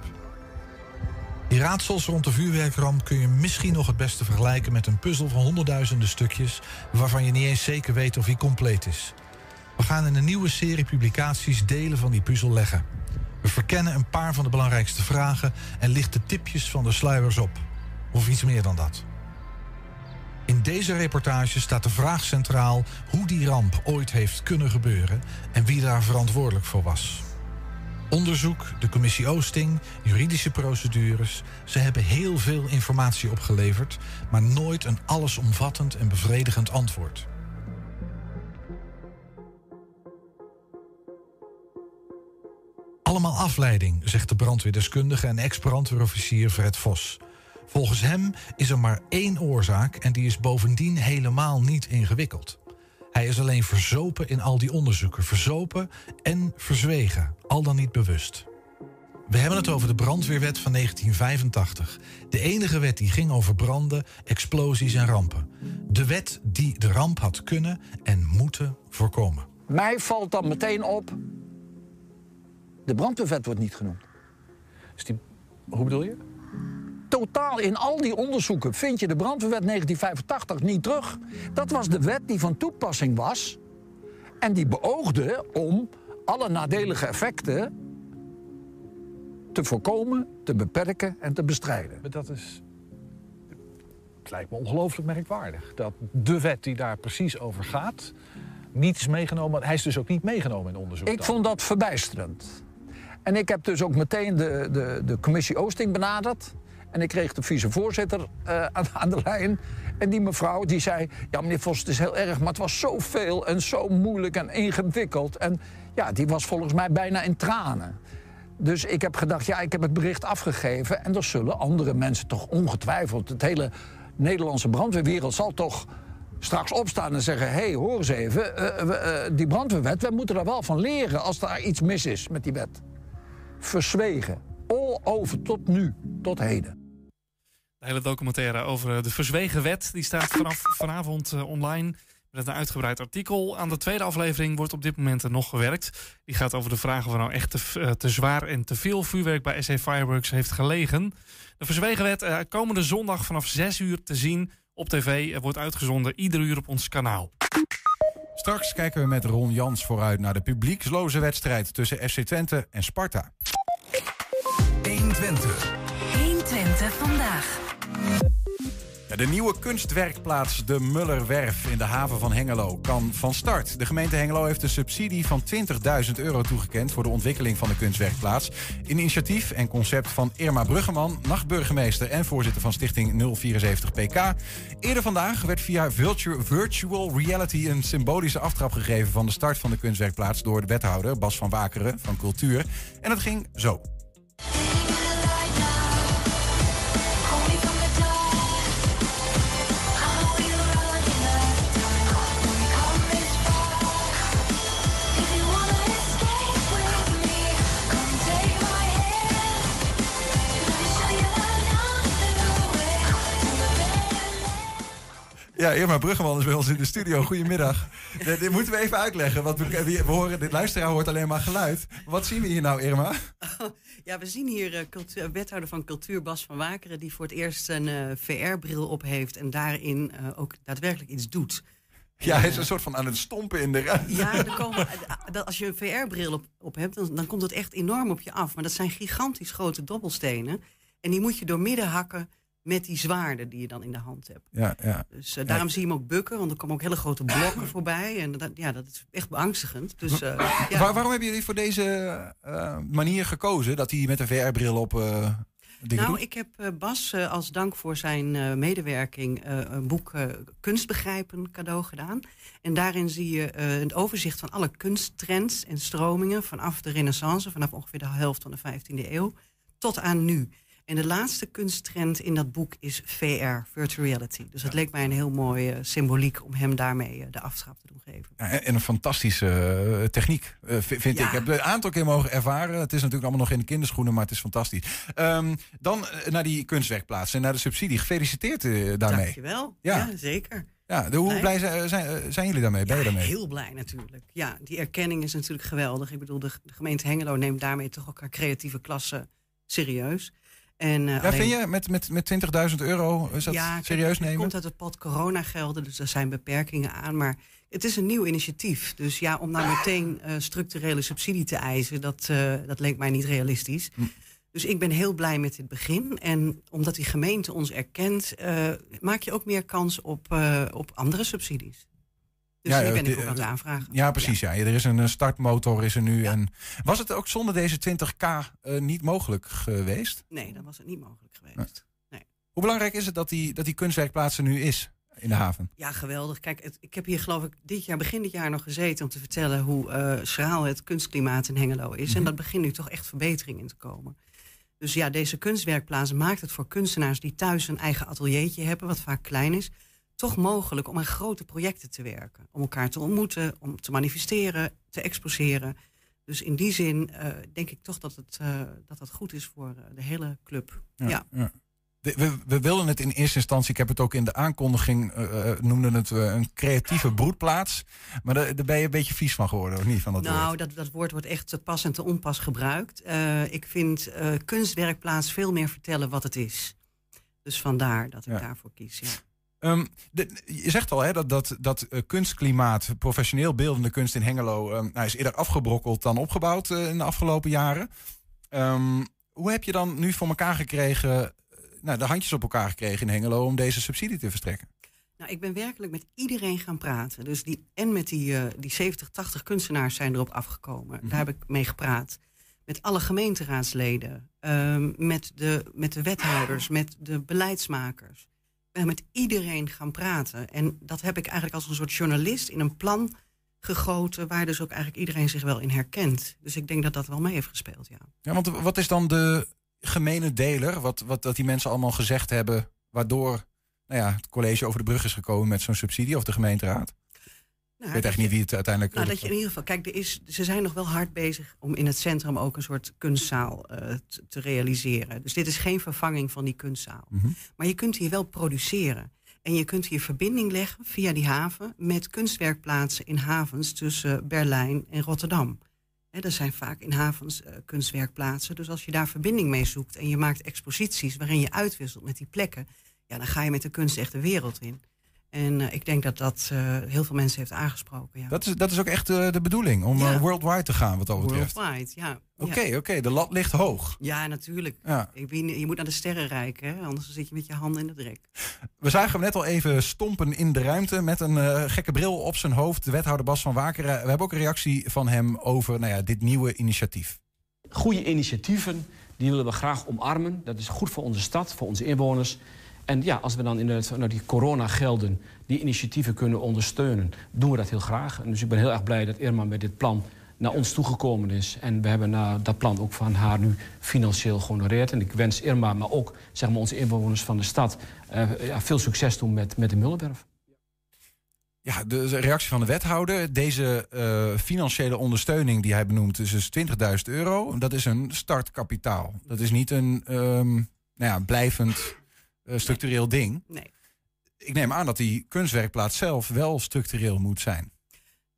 Die raadsels rond de vuurwerkramp kun je misschien nog het beste vergelijken met een puzzel van honderdduizenden stukjes waarvan je niet eens zeker weet of hij compleet is. We gaan in een nieuwe serie publicaties delen van die puzzel leggen. We verkennen een paar van de belangrijkste vragen en lichten tipjes van de sluiers op. Of iets meer dan dat. In deze reportage staat de vraag centraal hoe die ramp ooit heeft kunnen gebeuren en wie daar verantwoordelijk voor was. Onderzoek, de commissie Oosting, juridische procedures. Ze hebben heel veel informatie opgeleverd, maar nooit een allesomvattend en bevredigend antwoord. Allemaal afleiding, zegt de brandweerdeskundige en ex-brandweerofficier Fred Vos. Volgens hem is er maar één oorzaak en die is bovendien helemaal niet ingewikkeld. Hij is alleen verzopen in al die onderzoeken. Verzopen en verzwegen, al dan niet bewust. We hebben het over de brandweerwet van 1985. De enige wet die ging over branden, explosies en rampen. De wet die de ramp had kunnen en moeten voorkomen. Mij valt dan meteen op. De brandweerwet wordt niet genoemd. Dus die, hoe bedoel je? Totaal in al die onderzoeken vind je de brandweerwet 1985 niet terug. Dat was de wet die van toepassing was. En die beoogde om alle nadelige effecten te voorkomen, te beperken en te bestrijden. Maar dat is. Het lijkt me ongelooflijk merkwaardig. Dat de wet die daar precies over gaat. niet is meegenomen. Hij is dus ook niet meegenomen in onderzoek. Ik dan. vond dat verbijsterend. En ik heb dus ook meteen de, de, de commissie Oosting benaderd. En ik kreeg de vicevoorzitter eh, aan, de lijn. En die mevrouw die zei... ja, meneer Vos, het is heel erg, maar het was zoveel en zo moeilijk en ingewikkeld. En ja, die was volgens mij bijna in tranen. Dus ik heb gedacht, ja, ik heb het bericht afgegeven... en er zullen andere mensen toch ongetwijfeld... het hele Nederlandse brandweerwereld zal toch straks opstaan en zeggen... hé, hey, hoor eens even, eh, eh, die brandweerwet... wij moeten er wel van leren als er iets mis is met die wet. Verzwegen. All over tot nu, tot heden. De hele documentaire over de verzwegen wet die staat vanaf vanavond eh, online met een uitgebreid artikel. Aan de tweede aflevering wordt op dit moment nog gewerkt. Die gaat over de vraag of nou echt te, eh, te zwaar en te veel vuurwerk bij SA Fireworks heeft gelegen. De verzwegen wet eh, komende zondag vanaf 6 uur te zien op tv. Wordt uitgezonden ieder uur op ons kanaal. Straks kijken we met Ron Jans vooruit naar de publieksloze wedstrijd tussen FC Twente en Sparta. 120. 120 vandaag. De nieuwe kunstwerkplaats De Mullerwerf in de haven van Hengelo kan van start. De gemeente Hengelo heeft een subsidie van 20.000 euro toegekend voor de ontwikkeling van de kunstwerkplaats. Initiatief en concept van Irma Bruggeman, nachtburgemeester en voorzitter van Stichting 074 PK. Eerder vandaag werd via virtu- virtual reality een symbolische aftrap gegeven van de start van de kunstwerkplaats door de wethouder Bas van Wakeren van Cultuur. En dat ging zo. Ja, Irma Bruggeman is bij ons in de studio. Goedemiddag. dit, dit moeten we even uitleggen, want we, we horen, dit luisteraar hoort alleen maar geluid. Wat zien we hier nou, Irma? Ja, we zien hier eh, cultuur, wethouder van cultuur Bas van Wakeren... die voor het eerst een eh, VR-bril op heeft en daarin eh, ook daadwerkelijk iets doet. Ja, hij is een soort van aan het stompen in de ruimte. Ja, komen, als je een VR-bril op, op hebt, dan, dan komt het echt enorm op je af. Maar dat zijn gigantisch grote dobbelstenen. En die moet je doormidden hakken met die zwaarden die je dan in de hand hebt. Ja, ja. Dus eh, daarom zie je hem ook bukken, want er komen ook hele grote blokken voorbij. En dat, ja, dat is echt beangstigend. Dus, eh, ja. Waar- waarom hebben jullie voor deze eh, manier gekozen? Dat hij met een VR-bril op Nou, ik heb Bas als dank voor zijn medewerking een boek Kunstbegrijpen cadeau gedaan. En daarin zie je een overzicht van alle kunsttrends en stromingen vanaf de renaissance, vanaf ongeveer de helft van de 15e eeuw, tot aan nu. En de laatste kunsttrend in dat boek is VR, virtual reality. Dus het leek mij een heel mooie symboliek om hem daarmee eh, de aftrap te doen geven. Ja, en en een fantastische eh, techniek, eh, vind Ja. ik. Ik heb het een aantal keer mogen ervaren. Het is natuurlijk allemaal nog in de kinderschoenen, maar het is fantastisch. Ehm, dan eh, naar die kunstwerkplaats en naar de subsidie. Gefeliciteerd eh, daarmee. Dankjewel. Ja. Ja, zeker. Ja, de, hoe Blij. blij zijn, zijn, eh, zijn jullie daarmee? Ben je daarmee? Heel blij natuurlijk. Ja, die erkenning is natuurlijk geweldig. Ik bedoel, de, de gemeente Hengelo neemt daarmee toch ook haar creatieve klasse serieus. En, eh, Ja, alleen- vind je met, met, met 20.000 euro is dat Ja, serieus Het nemen? komt uit het pad coronagelden, dus er zijn beperkingen aan. Maar het is een nieuw initiatief. Dus ja, om nou meteen eh, structurele subsidie te eisen, dat, eh, dat leek mij niet realistisch. Hm. Dus ik ben heel blij met dit begin. En omdat die gemeente ons erkent, maak je ook meer kans op, op andere subsidies. Dus die eh, ben de- ik ook aan het aanvragen. Ja, precies. Ja. Er is een eh, startmotor is er nu. En was het ook zonder deze 20k eh, niet mogelijk geweest? Nee, dat was het niet mogelijk geweest. Hoe belangrijk is het dat die, dat die kunstwerkplaats er nu is in de haven? Ja, geweldig. Kijk, het- ik heb hier geloof ik dit jaar, begin dit jaar nog gezeten om te vertellen hoe eh schraal het kunstklimaat in Hengelo is. En dat begint nu toch echt verbetering in te komen. Dus ja, deze kunstwerkplaats maakt het voor kunstenaars die thuis een eigen ateliertje hebben, wat vaak klein is, toch mogelijk om aan grote projecten te werken. Om elkaar te ontmoeten, om te manifesteren, te exposeren. Dus in die zin eh, denk ik toch dat het, eh, dat dat goed is voor eh, de hele club. ja. We, we wilden het in eerste instantie, ik heb het ook in de aankondiging, eh, noemden het een creatieve broedplaats. Maar daar, daar ben je een beetje vies van geworden, of niet? Van dat nou, woord? dat, dat woord wordt echt te pas en te onpas gebruikt. Ik vind kunstwerkplaats veel meer vertellen wat het is. Dus vandaar dat ik Ja. daarvoor kies. Ja. Ehm, de- je zegt al hè, dat, dat, dat eh, kunstklimaat, professioneel beeldende kunst in Hengelo, ehm, nou, is eerder afgebrokkeld dan opgebouwd eh, in de afgelopen jaren. Ehm, hoe heb je dan nu voor elkaar gekregen, eh, nou, de handjes op elkaar gekregen in Hengelo om deze subsidie te verstrekken? Nou, ik ben werkelijk met iedereen gaan praten. Dus die, en met die, die 70, 80 kunstenaars zijn erop afgekomen. Daar heb ik mee gepraat. Met alle gemeenteraadsleden, met, de, met de wethouders, met de beleidsmakers. Met iedereen gaan praten. En dat heb ik eigenlijk als een soort journalist in een plan gegoten... waar dus ook eigenlijk iedereen zich wel in herkent. Dus ik denk dat dat wel mee heeft gespeeld, ja. Ja, want wat is dan de gemene deler, wat, wat dat die mensen allemaal gezegd hebben, waardoor nou ja, het college over de brug is gekomen met zo'n subsidie of de gemeenteraad? Ik weet echt niet wie het uiteindelijk... Nou, dat je in ieder geval, kijk, er is, ze zijn nog wel hard bezig om in het centrum ook een soort kunstzaal eh, te, te realiseren. Dus dit is geen vervanging van die kunstzaal. Mhm. Maar je kunt hier wel produceren. En je kunt hier verbinding leggen via die haven met kunstwerkplaatsen in havens tussen Berlijn en Rotterdam. Hè, er zijn vaak in havens eh, kunstwerkplaatsen. Dus als je daar verbinding mee zoekt en je maakt exposities waarin je uitwisselt met die plekken, ja, dan ga je met de kunst echt de wereld in. En eh, ik denk dat dat eh, heel veel mensen heeft aangesproken. Ja. Dat is, dat is ook echt eh, de bedoeling, om Ja. worldwide te gaan wat dat betreft. Worldwide, ja. Oké, ja. oké, de lat ligt hoog. Ja, natuurlijk. Ja. Ik ben, je moet naar de sterren reiken, hè? anders zit je met je handen in de drek. We zagen hem net al even stompen in de ruimte met een eh, gekke bril op zijn hoofd. De wethouder Bas van Wakeren. We hebben ook een reactie van hem over nou ja, dit nieuwe initiatief. Goede initiatieven, die willen we graag omarmen. Dat is goed voor onze stad, voor onze inwoners. En ja, als we dan inderdaad vanuit die coronagelden die initiatieven kunnen ondersteunen, doen we dat heel graag. En dus ik ben heel erg blij dat Irma met dit plan naar ons toegekomen is. En we hebben nou, dat plan ook van haar nu financieel gehonoreerd. En ik wens Irma, maar ook zeg maar, onze inwoners van de stad... eh, ja, veel succes doen met, met de Mullenberg. Ja, de reactie van de wethouder. Deze eh, financiële ondersteuning die hij benoemt is dus 20.000 euro. Dat is een startkapitaal. Dat is niet een ehm, nou ja, blijvend eh, structureel ding. Nee. Ik neem aan dat die kunstwerkplaats zelf wel structureel moet zijn.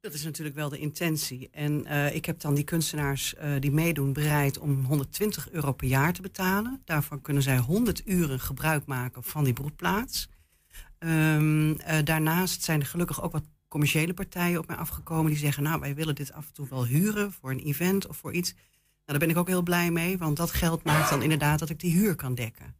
Dat is natuurlijk wel de intentie. En eh, ik heb dan die kunstenaars eh, die meedoen bereid om 120 euro per jaar te betalen. Daarvan kunnen zij 100 uren gebruik maken van die broedplaats. Ehm, eh, daarnaast zijn er gelukkig ook wat commerciële partijen op mij afgekomen die zeggen: Nou, wij willen dit af en toe wel huren voor een event of voor iets. Nou, daar ben ik ook heel blij mee, want dat geld maakt dan inderdaad dat ik die huur kan dekken.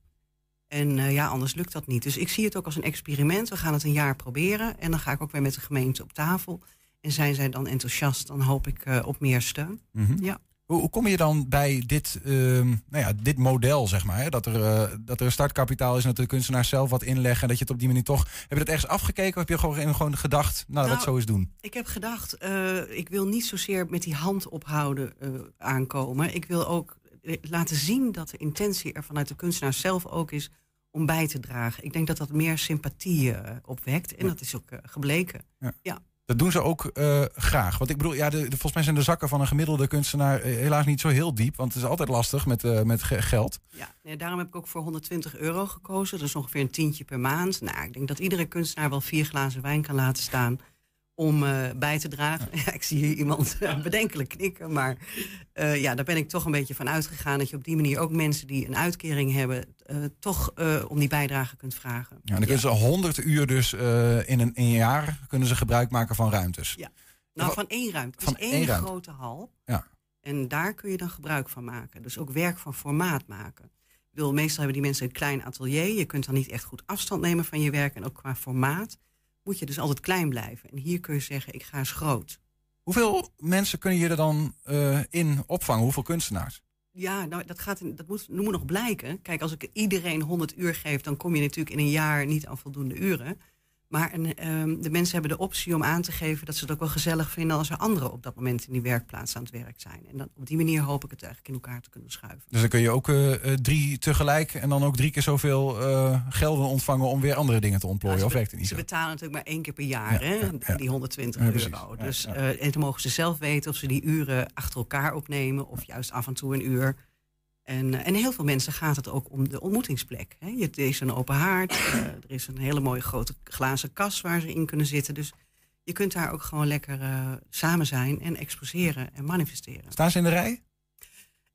En eh, ja, anders lukt dat niet. Dus ik zie het ook als een experiment. We gaan het een jaar proberen. En dan ga ik ook weer met de gemeente op tafel. En zijn zij dan enthousiast, dan hoop ik eh, op meer steun. Mhm. Ja. Hoe, hoe kom je dan bij dit, ehm, nou ja, dit model, zeg maar? Hè? Dat, er, eh, dat er een startkapitaal is en dat de kunstenaars zelf wat inleggen. En dat je het op die manier toch... Heb je dat ergens afgekeken of heb je gewoon, gewoon gedacht... Nou, dat Nou, zo eens doen? Ik heb gedacht, ik wil niet zozeer met die hand ophouden aankomen. Ik wil ook laten zien dat de intentie er vanuit de kunstenaar zelf ook is om bij te dragen. Ik denk dat dat meer sympathie eh, opwekt. En dat is ook eh, gebleken. Ja. Dat doen ze ook eh, graag. Want ik bedoel, ja, de, de- volgens mij zijn de zakken van een gemiddelde kunstenaar helaas niet zo heel diep. Want het is altijd lastig met, met ge- geld. Ja, nee, daarom heb ik ook voor 120 euro gekozen. Dat is ongeveer een tientje per maand. Nou, ik denk dat iedere kunstenaar wel vier glazen wijn kan laten staan om eh, bij te dragen. Ja. ik zie hier iemand eh, bedenkelijk knikken. Maar eh, ja, daar ben ik toch een beetje van uitgegaan... dat je op die manier ook mensen die een uitkering hebben... toch om die bijdrage kunt vragen. Ja, dan kunnen ze 100 uur dus in, een, in een jaar kunnen ze gebruik maken van ruimtes. Ja. Nou, van één ruimte. Het Van is één, één ruimte. grote hal. Ja. En daar kun je dan gebruik van maken. Dus ook werk van formaat maken. Ik bedoel, meestal hebben die mensen een klein atelier. Je kunt dan niet echt goed afstand nemen van je werk. En ook qua formaat moet je dus altijd klein blijven. En hier kun je zeggen, ik ga eens groot. Hoeveel mensen kunnen je er dan eh, in opvangen? Hoeveel kunstenaars? Ja, nou, dat, gaat in, dat moet, dat moet nog blijken. Kijk, als ik iedereen 100 uur geef... dan kom je natuurlijk in een jaar niet aan voldoende uren. Maar ehm, de mensen hebben de optie om aan te geven... dat ze het ook wel gezellig vinden als er anderen op dat moment... in die werkplaats aan het werk zijn. En dan, op die manier hoop ik het eigenlijk in elkaar te kunnen schuiven. Dus dan kun je ook eh, drie tegelijk en dan ook drie keer zoveel eh, gelden ontvangen om weer andere dingen te ontplooien. Ja, of werkt het niet ze zo? betalen natuurlijk maar één keer per jaar, Ja, hè, ja, die 120 Ja, precies. euro. Dus, en dan mogen ze zelf weten of ze die uren achter elkaar opnemen... of juist af en toe een uur. En, eh, en heel veel mensen gaat het ook om de ontmoetingsplek. Hè. Je, er is een open haard, eh, er is een hele mooie grote glazen kas waar ze in kunnen zitten. Dus je kunt daar ook gewoon lekker eh, samen zijn en exposeren en manifesteren. Staan ze in de rij?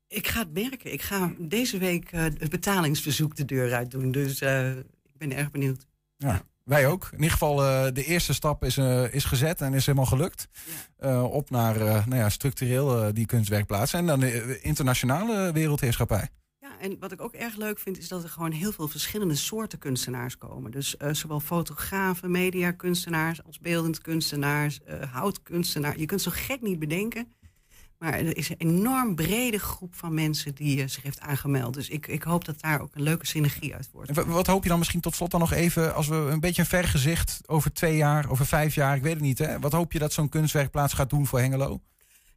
Ik ga het merken. Ik ga deze week het betalingsverzoek de deur uit doen. Dus ik ben erg benieuwd. Ja, wij ook. In ieder geval, eh, de eerste stap is, eh, is gezet en is helemaal gelukt. Eh, op naar nou ja, structureel die kunstwerkplaatsen. En dan de internationale wereldheerschappij. Ja, en wat ik ook erg leuk vind, is dat er gewoon heel veel verschillende soorten kunstenaars komen. Dus zowel fotografen, mediakunstenaars als beeldend kunstenaars, houtkunstenaars. Je kunt zo gek niet bedenken. Maar er is een enorm brede groep van mensen die eh, zich heeft aangemeld. Dus ik, ik hoop dat daar ook een leuke synergie uit wordt. En wat hoop je dan misschien tot slot dan nog even, als we een beetje een vergezicht over twee jaar, over vijf jaar, ik weet het niet. Hè? Wat hoop je dat zo'n kunstwerkplaats gaat doen voor Hengelo?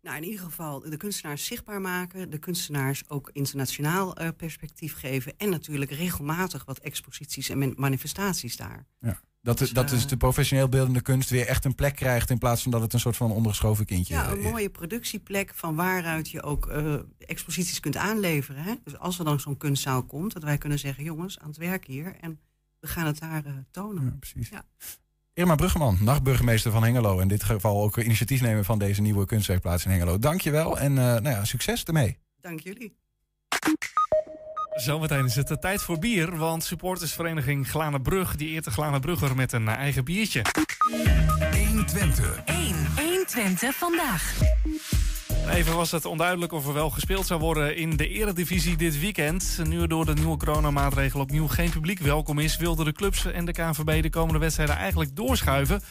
Nou, in ieder geval de kunstenaars zichtbaar maken. De kunstenaars ook internationaal eh, perspectief geven. En natuurlijk regelmatig wat exposities en man- manifestaties daar. Ja. Dat, Dus, dat is eh, de professioneel beeldende kunst weer echt een plek krijgt in plaats van dat het een soort van ondergeschoven kindje Ja, een is. mooie productieplek van waaruit je ook eh, exposities kunt aanleveren. Hè? Dus als er dan zo'n kunstzaal komt, dat wij kunnen zeggen: jongens, aan het werk hier en we gaan het daar eh, tonen. Ja, precies. Ja. Irma Bruggeman, nachtburgemeester van Hengelo. In dit geval ook initiatiefnemer van deze nieuwe kunstwerkplaats in Hengelo. Dank je wel en eh, nou ja, succes ermee. Dank jullie. Zometeen is het de tijd voor bier, want supportersvereniging Glanenbrug die eert de Glanenbrugger met een eh, eigen biertje. 120. 1. 120 vandaag. Even was het onduidelijk of er wel gespeeld zou worden in de eredivisie dit weekend. Nu er door de nieuwe coronamaatregelen opnieuw geen publiek welkom is... wilden de clubs en de KNVB de komende wedstrijden eigenlijk doorschuiven.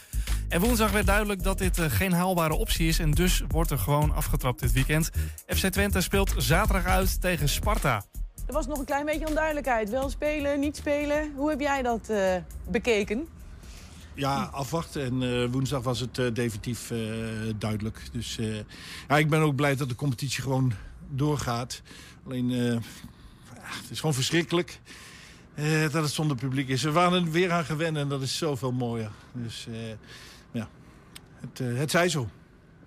En woensdag werd duidelijk dat dit eh, geen haalbare optie is... en dus wordt er gewoon afgetrapt dit weekend. FC Twente speelt zaterdag uit tegen Sparta. Er was nog een klein beetje onduidelijkheid. Wel spelen, niet spelen. Hoe heb jij dat eh, bekeken? Ja, afwachten. En eh, woensdag was het eh, definitief duidelijk. Dus ja, ik ben ook blij dat de competitie gewoon doorgaat. Alleen, ja, het is gewoon verschrikkelijk dat het zonder publiek is. We waren er weer aan gewend en dat is zoveel mooier. Dus ja, het, het zij zo.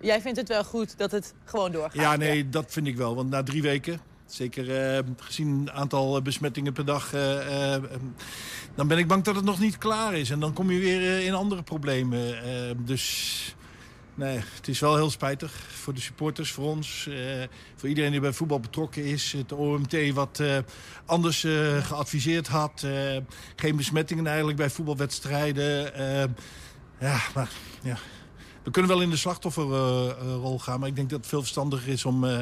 Jij vindt het wel goed dat het gewoon doorgaat? Ja, nee, dat vind ik wel. Want na drie weken, zeker eh, gezien het aantal besmettingen per dag... eh, eh, dan ben ik bang dat het nog niet klaar is. En dan kom je weer eh, in andere problemen. Eh, dus nee, het is wel heel spijtig voor de supporters, voor ons. eh, voor iedereen die bij voetbal betrokken is. Het OMT wat eh, anders eh, geadviseerd had. eh, geen besmettingen eigenlijk bij voetbalwedstrijden. eh, ja, maar ja, we kunnen wel in de slachtofferrol gaan, maar ik denk dat het veel verstandiger is om... eh,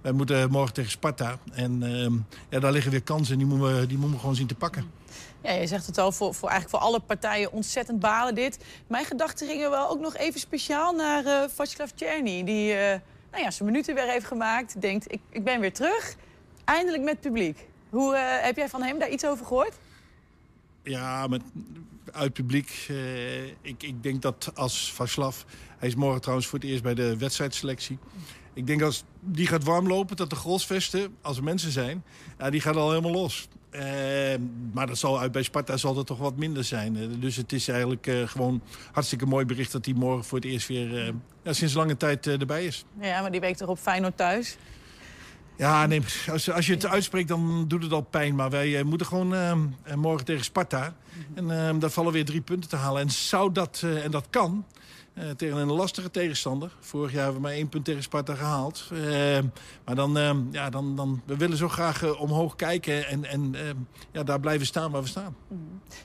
wij moeten morgen tegen Sparta. En ehm, ja, daar liggen weer kansen en die moeten we, die moeten we gewoon zien te pakken. Ja, je zegt het al, voor, voor, eigenlijk voor alle partijen ontzettend balen dit. Mijn gedachten gingen wel ook nog even speciaal naar eh Václav Czerny. Die eh, nou ja, zijn minuten weer heeft gemaakt. Denkt, ik, ik ben weer terug. Eindelijk met publiek. Hoe eh, heb jij van hem daar iets over gehoord? Ja, met, uit publiek. eh, ik, ik denk dat als Vaslav... Hij is morgen trouwens voor het eerst bij de wedstrijdselectie. Ik denk als die gaat warm lopen, dat de grosvesten, als er mensen zijn, die gaat al helemaal los. Eh, maar dat zal uit bij Sparta zal dat toch wat minder zijn. Eh, dus het is eigenlijk gewoon hartstikke mooi bericht dat hij morgen voor het eerst weer ja, sinds lange tijd erbij is. Ja, maar die week toch op Feyenoord thuis? Ja, nee, als, als je het uitspreekt, dan doet het al pijn. Maar wij eh, moeten gewoon eh, eh, morgen tegen Sparta. En daar vallen weer drie punten te halen. En zou dat, en dat kan, tegen een lastige tegenstander. Vorig jaar hebben we maar één punt tegen Sparta gehaald. Eh, maar dan, ja, dan, dan, we willen zo graag omhoog kijken en, en ja, daar blijven staan waar we staan.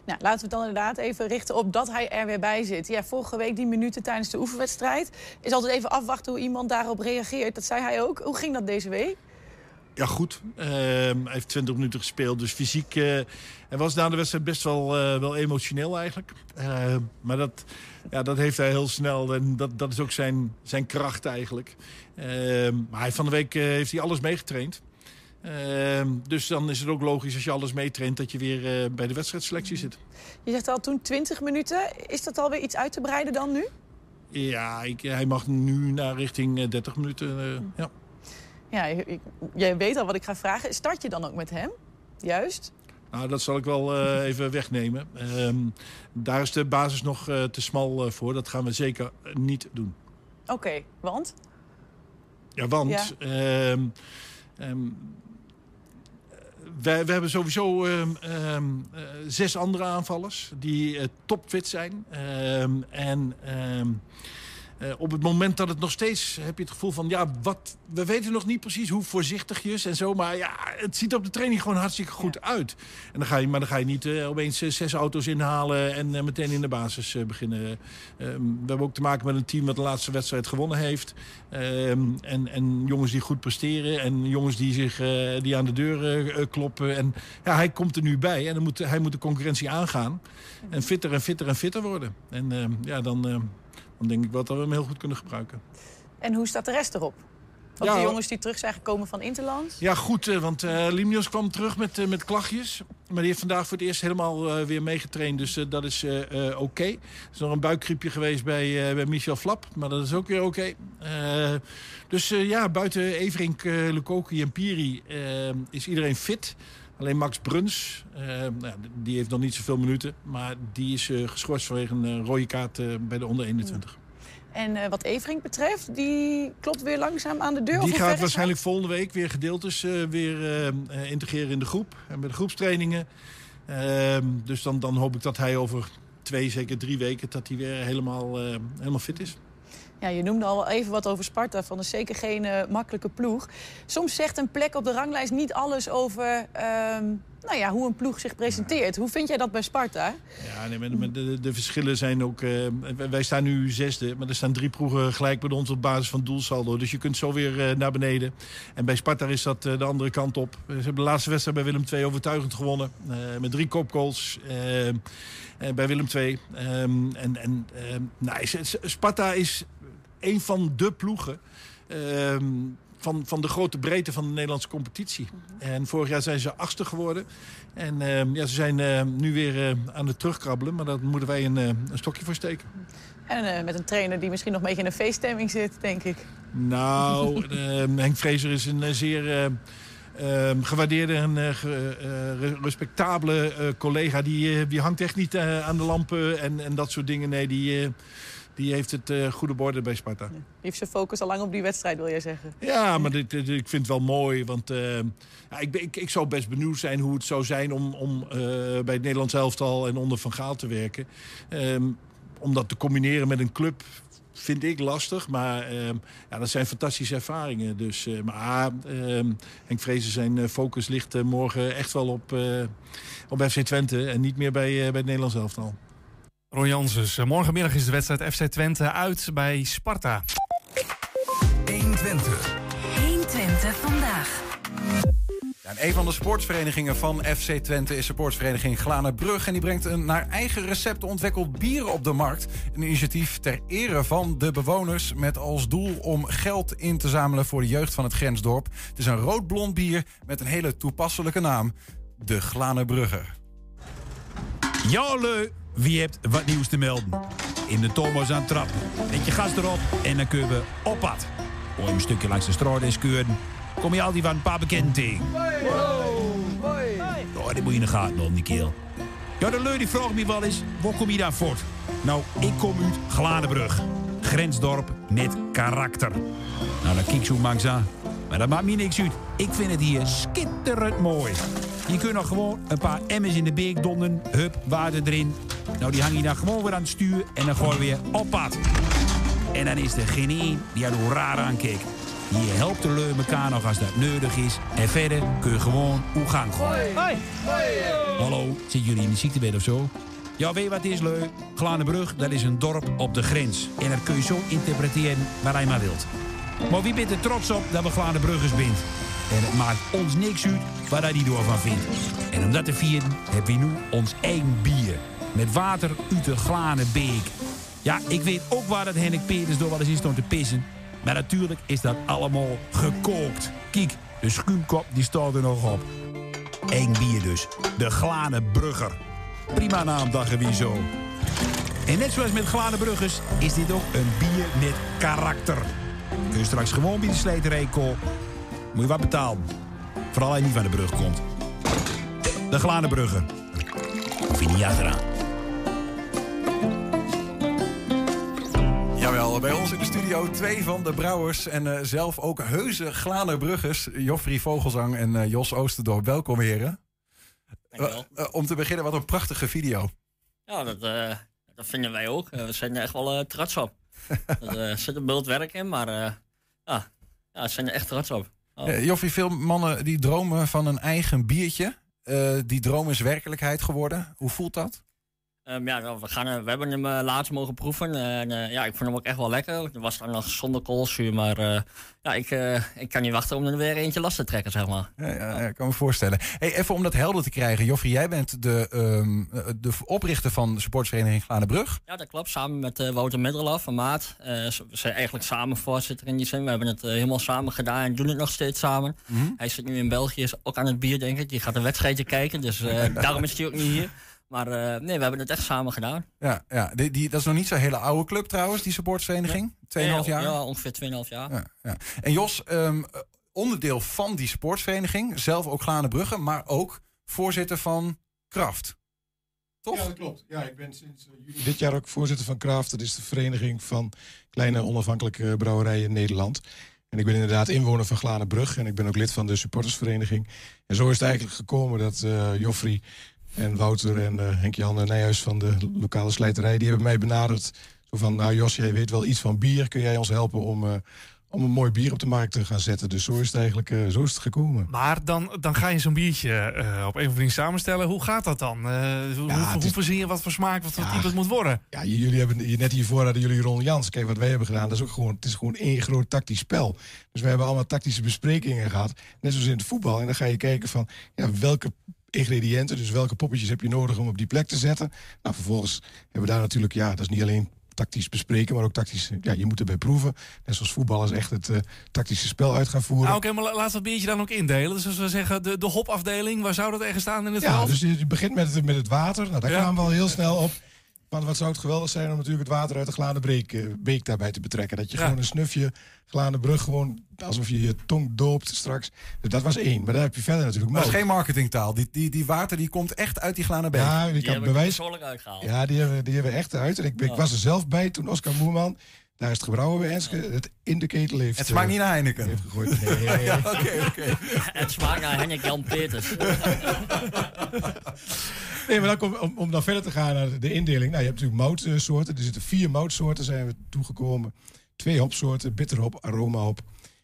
Nou, laten we het dan inderdaad even richten op dat hij er weer bij zit. Ja, vorige week die minuten tijdens de oefenwedstrijd. Is altijd even afwachten hoe iemand daarop reageert. Dat zei hij ook. Hoe ging dat deze week? Ja, goed. Eh, hij heeft 20 minuten gespeeld, dus fysiek... eh, hij was na de wedstrijd best wel, eh, wel emotioneel eigenlijk. Eh, maar dat, ja, dat heeft hij heel snel en dat, dat is ook zijn, zijn kracht eigenlijk. Eh, maar hij, van de week eh, heeft hij alles meegetraind. Eh, dus dan is het ook logisch als je alles meetraint... dat je weer eh, bij de wedstrijdselectie zit. Je zegt al toen 20 minuten. Is dat alweer iets uit te breiden dan nu? Ja, ik, hij mag nu naar richting eh, 30 minuten. eh, ja. Ja, jij weet al wat ik ga vragen. Start je dan ook met hem? Juist. Nou, dat zal ik wel eh, even wegnemen. Ehm, daar is de basis nog eh, te smal eh, voor. Dat gaan we zeker niet doen. Oké, want? Ja, want... Ja. ehm, ehm, we hebben sowieso zes andere aanvallers die topfit zijn. En eh, op het moment dat het nog steeds heb je het gevoel van... ja, wat, we weten nog niet precies hoe voorzichtigjes en zo... maar ja, het ziet op de training gewoon hartstikke goed uit. En dan ga je, maar dan ga je niet eh, opeens eh, zes auto's inhalen... en meteen in de basis beginnen. Ehm, we hebben ook te maken met een team dat de laatste wedstrijd gewonnen heeft. Ehm, en, en jongens die goed presteren. En jongens die, zich, die aan de deur kloppen. En ja, hij komt er nu bij. En dan moet, hij moet de concurrentie aangaan. En fitter en fitter en fitter worden. En ehm, ja, dan, dan denk ik wel dat we hem heel goed kunnen gebruiken. En hoe staat de rest erop? Ja, de jongens die terug zijn gekomen van Interland? Ja, goed, eh, want eh Limnios kwam terug met, eh, met klachtjes. Maar die heeft vandaag voor het eerst helemaal weer meegetraind. Dus dat is oké. Er is nog een buikgriepje geweest bij, bij Michel Flap. Maar dat is ook weer oké. Dus ja, buiten Everink, Lukoki en Piri is iedereen fit. Alleen Max Bruns, eh, nou, die heeft nog niet zoveel minuten. Maar die is eh, geschorst vanwege een eh, rode kaart bij de onder 21. En wat Everink betreft, die klopt weer langzaam aan de deur? Die gaat waarschijnlijk volgende week weer gedeeltes weer integreren in de groep. En bij de groepstrainingen. Ehm, dus dan, dan hoop ik dat hij over twee, zeker drie weken... dat hij weer helemaal, helemaal fit is. Ja, je noemde al even wat over Sparta. Van is zeker geen eh, makkelijke ploeg. Soms zegt een plek op de ranglijst niet alles over ehm, nou ja, hoe een ploeg zich presenteert. Hoe vind jij dat bij Sparta? Ja, nee, de, de verschillen zijn ook... eh, wij- staan nu zesde, maar er staan drie ploegen gelijk bij ons op basis van doelsaldo. Dus je kunt zo weer eh, naar beneden. En bij Sparta is dat de andere kant op. Ze hebben de laatste wedstrijd bij Willem II overtuigend gewonnen. met drie kopgoals bij Willem II. Ehm, en en ehm, nou, Sparta is een van de ploegen... ehm, van, van de grote breedte van de Nederlandse competitie. En vorig jaar zijn ze achtste geworden. En ehm, ja, ze zijn ehm, nu weer eh, aan het terugkrabbelen. Maar daar moeten wij een, eh, een stokje voor steken. En eh, met een trainer die misschien nog een beetje in een feeststemming zit, denk ik. Nou, Henk Vrezer is een zeer gewaardeerde en respectabele collega. Die, die hangt echt niet aan de lampen en, en dat soort dingen. Nee, die, die heeft het eh, goede borden bij Sparta. Die heeft zijn focus al lang op die wedstrijd, wil jij zeggen. Ja, maar dit, dit- ik vind het wel mooi. Want eh, ja, ik, ik, ik zou best benieuwd zijn hoe het zou zijn om, om eh, bij het Nederlands elftal en onder Van Gaal te werken. Ehm, om dat te combineren met een club vind ik lastig. Maar ehm, ja, dat zijn fantastische ervaringen. Dus, eh, maar ehm, Henk Vrezen zijn focus ligt morgen echt wel op, op FC Twente. En niet meer bij, bij het Nederlands elftal. Ron Janssens, morgenmiddag is de wedstrijd FC Twente uit bij Sparta. 120. 120 vandaag. En een van de sportsverenigingen van FC Twente is supportsvereniging Glanenbrug. En die brengt een naar eigen recept ontwikkeld bier op de markt. Een initiatief ter ere van de bewoners met als doel om geld in te zamelen voor de jeugd van het grensdorp. Het is een rood-blond bier met een hele toepasselijke naam. De Glanenbrugger. Ja, leu, wie hebt wat nieuws te melden? In de Thomas aan trap. Met je gas erop en dan kunnen we op pad. Je een stukje langs de is keuren, kom je altijd van een paar tegen. Oh, die moet je in de gaten houden, die keel. Ja, de leur die vraagt me wel eens, waar kom je dan voort? Nou, ik kom uit Gladenbrug. Grensdorp met karakter. Nou, dan kijk zo langs aan. Maar dat maakt me niks uit. Ik vind het hier schitterend mooi. Je kunt nog gewoon een paar emmers in de beek donden. Hup, water erin. Nou, die hang je dan gewoon weer aan het stuur. En dan gooi je weer op pad. En dan is er geen één die er hoe raar aankijkt. Je helpt de leur elkaar nog als dat nodig is. En verder kun je gewoon hoe gang gooien. Hallo, zitten jullie in de ziektebed of zo? Ja, weet je wat is, Leu? Glanenbrug, dat is een dorp op de grens. En dat kun je zo interpreteren waar je maar wilt. Maar wie bent er trots op dat we Glanenbruggers bent? En het maakt ons niks uit waar hij die door van vindt. En om dat te vieren hebben we nu ons eigen bier. Met water uit de Glanenbeek. Ja, ik weet ook waar dat Henk Peters door wel eens in stond te pissen. Maar natuurlijk is dat allemaal gekookt. Kijk, de schuimkop die staat er nog op. Eén bier dus. De Glanenbrugger. Prima naam, dachten zo. En net zoals met Glanenbruggers is dit ook een bier met karakter. Kun je straks gewoon bij de. Moet je wat betalen. Vooral als je niet van de brug komt. De Glanenbrugger. Of je niet achteraan. Jawel, bij ons in de studio twee van de brouwers en eh, zelf ook heuse Glanerbruggers. Joffrey Vogelzang en eh, Jos Oosterdorp. Welkom heren. Dankjewel. Eh, om te beginnen, wat een prachtige video. Ja, dat, eh, dat vinden wij ook. We zijn er echt wel trots op. er eh, zit een bult werk in, maar eh, ja, ja, we zijn er echt trots op. Oh. Eh, Joffrey, veel mannen die dromen van een eigen biertje. Eh, die droom is werkelijkheid geworden. Hoe voelt dat? Ehm, ja, we, gaan, eh, we hebben hem eh, laatst mogen proeven. En eh, ja, ik vond hem ook echt wel lekker. Het was dan nog zonder koolzuur, maar ja, ik, ik kan niet wachten om er weer eentje last te trekken, zeg maar. Ja, ja, ja, ik kan me voorstellen. Hey, even om dat helder te krijgen. Joffrey, jij bent de, eh, de oprichter van de supportsvereniging Glanenbrug. Ja, dat klopt. Samen met Wouter Middelhoff van Maat. We zijn eigenlijk samen voorzitter in die zin. We hebben het helemaal samen gedaan en doen het nog steeds samen. Mhm. Hij zit nu in België, is ook aan het bier, denk ik. Die gaat een wedstrijdje kijken, dus daarom is hij ook niet hier. Maar eh, nee, we hebben het echt samen gedaan. Ja, ja die, die, dat is nog niet zo'n hele oude club trouwens, die supportsvereniging. 2,5 Ja, jaar? Ja, ongeveer 2,5 jaar. Ja, ja. En Jos, ehm, onderdeel van die sportvereniging, zelf ook Glanenbrugge, maar ook voorzitter van Kraft. Toch? Ja, dat klopt. Ja, ik ben sinds eh, juli dit jaar ook voorzitter van Kraft. Dat is de vereniging van kleine onafhankelijke brouwerijen in Nederland. En ik ben inderdaad inwoner van Glanenbrug en ik ben ook lid van de supportersvereniging. En zo is het eigenlijk gekomen dat eh Joffrey en Wouter en eh, Henk-Jan Nijhuis van de lokale slijterij... die hebben mij benaderd. Zo van, nou Jos, jij weet wel iets van bier. Kun jij ons helpen om, eh, om een mooi bier op de markt te gaan zetten? Dus zo is het eigenlijk eh, zo is het gekomen. Maar dan, dan ga je zo'n biertje op een of andere manier samenstellen. Hoe gaat dat dan? Hoe, hoe, hoe verzin je wat voor smaak, wat voor type het moet worden? Ja, jullie hebben net hiervoor hadden jullie Ron Jans. Kijk, wat wij hebben gedaan, dat is ook gewoon, het is gewoon één groot tactisch spel. Dus we hebben allemaal tactische besprekingen gehad. Net zoals in het voetbal. En dan ga je kijken van ja, welke ingrediënten, dus welke poppetjes heb je nodig om op die plek te zetten. Nou, vervolgens hebben we daar natuurlijk, ja, dat is niet alleen tactisch bespreken, maar ook tactisch, ja, je moet erbij proeven. Net zoals voetballers echt het eh, tactische spel uit gaan voeren. Nou, oké, maar la- laat dat biertje dan ook indelen. Dus als we zeggen, de, de hopafdeling, waar zou dat ergens staan in het Ja, veld? dus je je begint met het, met het water. Nou, daar Ja. kwamen we al heel snel op. Want wat zou het geweldig zijn om natuurlijk het water uit de gladen beek, eh, beek daarbij te betrekken. Dat je Ja. gewoon een snufje gladen brug, gewoon alsof je je tong doopt straks. Dus dat was één. Maar daar heb je verder natuurlijk Maar dat is geen marketingtaal. Die, die, die water die komt echt uit die Glanenbeek. Ja, die kan bewijs. persoonlijk uitgehaald. Ja, die hebben, die hebben we echt uit. En ik, ik was er zelf bij toen Oscar Moerman, daar is het gebrouwen bij Enschede, het in de ketel heeft. Het smaakt eh, niet naar Heineken. Heeft gegooid. Nee. Ja, Oké, oké. Het smaakt naar Henk Jan Peters. Nee, maar dan kom, om, om dan verder te gaan naar de indeling. Nou, je hebt natuurlijk moutsoorten. Er zitten vier moutsoorten zijn we toegekomen. Twee hopsoorten, bitterhop, aromahop.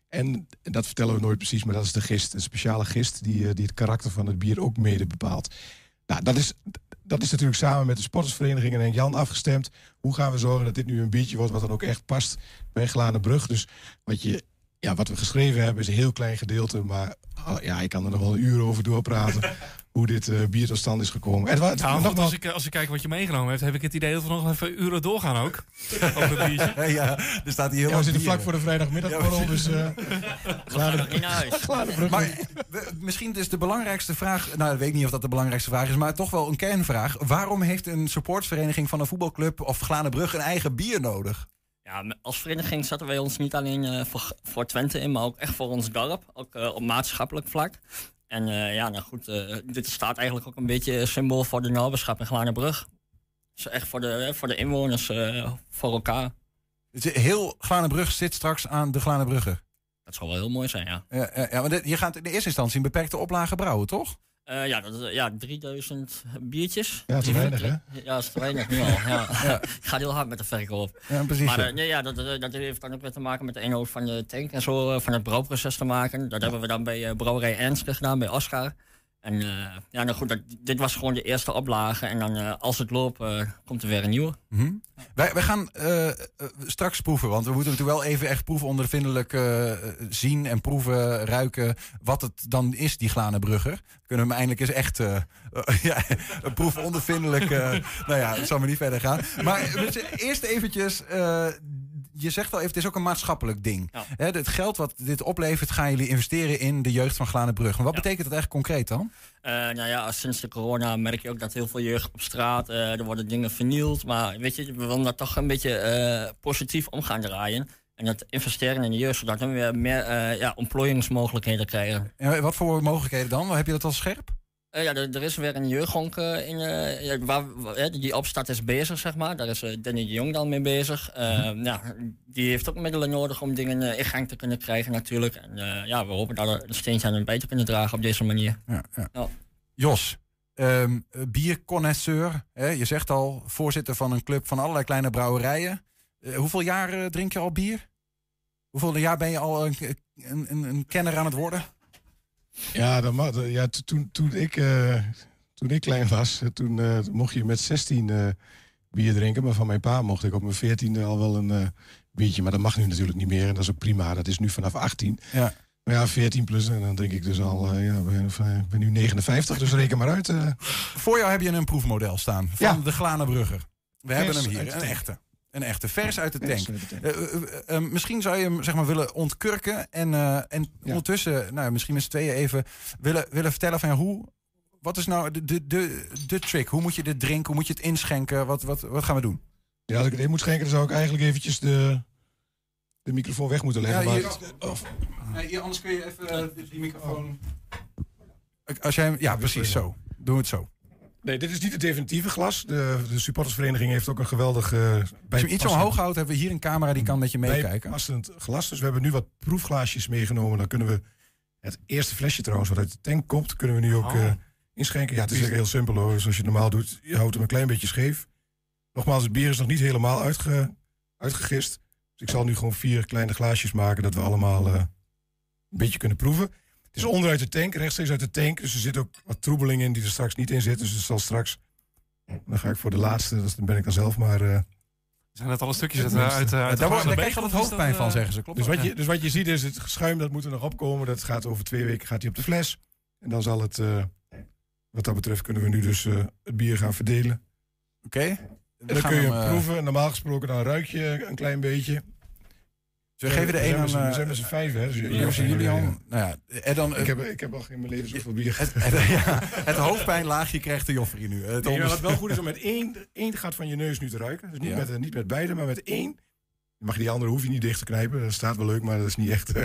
En dat vertellen we nooit precies, maar dat is de gist. Een speciale gist die, eh, die het karakter van het bier ook mede bepaalt. Nou, dat is, dat is natuurlijk samen met de sportersvereniging en Henk Jan afgestemd. Hoe gaan we zorgen dat dit nu een biertje wordt wat dan ook echt past bij Glanenbrug? Dus wat, je, ja, wat we geschreven hebben is een heel klein gedeelte, maar ah, ja, ik kan er nog wel een uur over doorpraten. hoe dit eh, bier tot stand is gekomen. En wat, Nou, goed, nogmaals- als, ik, als ik kijk wat je meegenomen hebt, heb ik het idee dat we nog even uren doorgaan ook. Over het biertje. ja, er staat hier heel Ja, we zitten bier. vlak voor de vrijdagmiddagborrel, Ja, dus... eh huis. Maar we- misschien dus de belangrijkste vraag... Nou, ik weet niet of dat de belangrijkste vraag is... maar toch wel een kernvraag. Waarom heeft een supportsvereniging van een voetbalclub... of Glanenbrug een eigen bier nodig? Ja, als vereniging zetten wij ons niet alleen eh, voor, voor Twente in, maar ook echt voor ons dorp. Ook eh, op maatschappelijk vlak. En eh, ja, nou goed, dit staat eigenlijk ook een beetje symbool voor de naberschap in Glanenbrug. Dus echt voor de, voor de inwoners, voor elkaar. Heel Glanenbrug zit straks aan de Glanenbrugge. Dat zou wel heel mooi zijn, ja. Ja, ja, ja, maar dit- je gaat in de eerste instantie een beperkte oplage brouwen, toch? Eh, ja, dat, is, eh, ja, 3000 biertjes. Ja, te weinig, hè? Ja, dat is te weinig nu al. Ja. Ja. Ik ga heel hard met de verkoop. Ja, precies, Maar eh, nee, ja, dat, dat, heeft dan ook weer te maken met de inhoud van de tank en zo, van het brouwproces te maken. Dat hebben we dan bij Brouwerij Ernst gedaan, bij Oscar. En eh, ja, nou goed, dat, dit was gewoon de eerste oplage. En dan, eh, als het loopt, eh, komt er weer een nieuwe. Mhm. Wij, wij gaan straks proeven, want we moeten natuurlijk wel even echt proefondervindelijk zien en proeven, ruiken wat het dan is, die Glanenbrugger. Kunnen we hem eindelijk eens echt ja, proefondervindelijk, nou ja, het zal maar niet verder gaan. Maar eerst eventjes, je zegt al even, het is ook een maatschappelijk ding. Hè, het geld wat dit oplevert, gaan jullie investeren in de jeugd van Glanenbrug. Maar wat betekent dat echt concreet dan? Eh, nou ja, sinds de corona merk je ook dat heel veel jeugd op straat, eh, er worden dingen vernield. Maar weet je, we willen dat toch een beetje eh, positief om gaan draaien. En dat investeren in de jeugd, zodat we weer meer ja, ontplooiingsmogelijkheden krijgen. En wat voor mogelijkheden dan? Heb je dat al scherp? Eh, ja, er, er is weer een jeugdhonk eh, in, eh, waar, die opstart is bezig, zeg maar. Daar is Danny de Jong dan mee bezig. Eh, ja, die heeft ook middelen nodig om dingen in gang te kunnen krijgen natuurlijk. En ja, we hopen daar een steentje aan bij te kunnen dragen op deze manier. Ja, ja. Ja. Jos, ehm bierconnoisseur. Hè? Je zegt al, voorzitter van een club van allerlei kleine brouwerijen. Hoeveel jaar drink je al bier? Hoeveel jaar ben je al een, een, een, een kenner aan het worden? Ja, dat mag, ja to- toen, toen, ik, eh, toen ik klein was, eh, toen eh, mocht je met 16 eh, bier drinken. Maar van mijn pa mocht ik op mijn 14e al wel een eh, biertje. Maar dat mag nu natuurlijk niet meer. En dat is ook prima. Dat is nu vanaf 18. Ja. Maar ja, 14 plus. En dan drink ik dus al, eh, ja, ben, ik ben nu 59. Dus reken maar uit. Voor jou heb je een proefmodel staan van Ja. de Glanenbrugger. We hebben hem hier, een echte. Een echte, vers uit de tank. uit de tank. Eh, eh, eh, misschien zou je hem zeg maar, willen ontkurken en, eh, en ondertussen, nou, misschien met z'n tweeën even willen, willen vertellen van ja, hoe, wat is nou de, de, de, de trick? Hoe moet je dit drinken? Hoe moet je het inschenken? Wat, wat, wat gaan we doen? Ja, als ik het in moet schenken, dan zou ik eigenlijk eventjes de, de microfoon weg moeten leggen. Ja, maar- Nee, hier, anders kun je even die microfoon. Als jij, hem- ja, precies zo. Doen we het zo. Nee, dit is niet het definitieve glas. De, de supportersvereniging heeft ook een geweldig... eh Als je iets omhoog houdt, hebben we hier een camera die kan met je meekijken. Bijpassend glas. Dus we hebben nu wat proefglaasjes meegenomen. Dan kunnen we het eerste flesje trouwens, wat uit de tank komt, kunnen we nu ook Oh. eh, inschenken. Ja, het is eigenlijk heel simpel hoor. Zoals je het normaal doet, je houdt hem een klein beetje scheef. Nogmaals, het bier is nog niet helemaal uitge, uitgegist. Dus ik zal nu gewoon vier kleine glaasjes maken, dat we allemaal eh, een beetje kunnen proeven. Het is onderuit de tank, rechtstreeks uit de tank. Dus er zit ook wat troebeling in die er straks niet in zit. Dus het zal straks... Dan ga ik voor de laatste, dat ben ik dan zelf maar... eh, Zijn dat alle stukjes het uit, uit, uit, daar daar krijg je is hoofdpijn dat, van, eh, zeggen ze. Klopt dus dat? wat, je, dus wat je ziet is het schuim, dat moet er nog opkomen. Dat gaat over twee weken gaat hij op de fles. En dan zal het, eh, wat dat betreft, kunnen we nu dus eh, het bier gaan verdelen. Oké. En dan kun je hem, proeven. Normaal gesproken dan ruik je een klein beetje. We geven de een zijn aan, We zijn met z'n vijf, hè. Dus Julian. Nou ja, en dan, ik, heb, ik heb al in mijn leven zoveel bier het, het, ja, het hoofdpijnlaagje krijgt de Joffrey nu. Het Nee, wat wel goed is om met één, één gaat van je neus nu te ruiken. Dus niet, Ja. met, niet met beide, maar met één. Mag je die andere hoef je niet dicht te knijpen. Dat staat wel leuk, maar dat is niet echt. eh.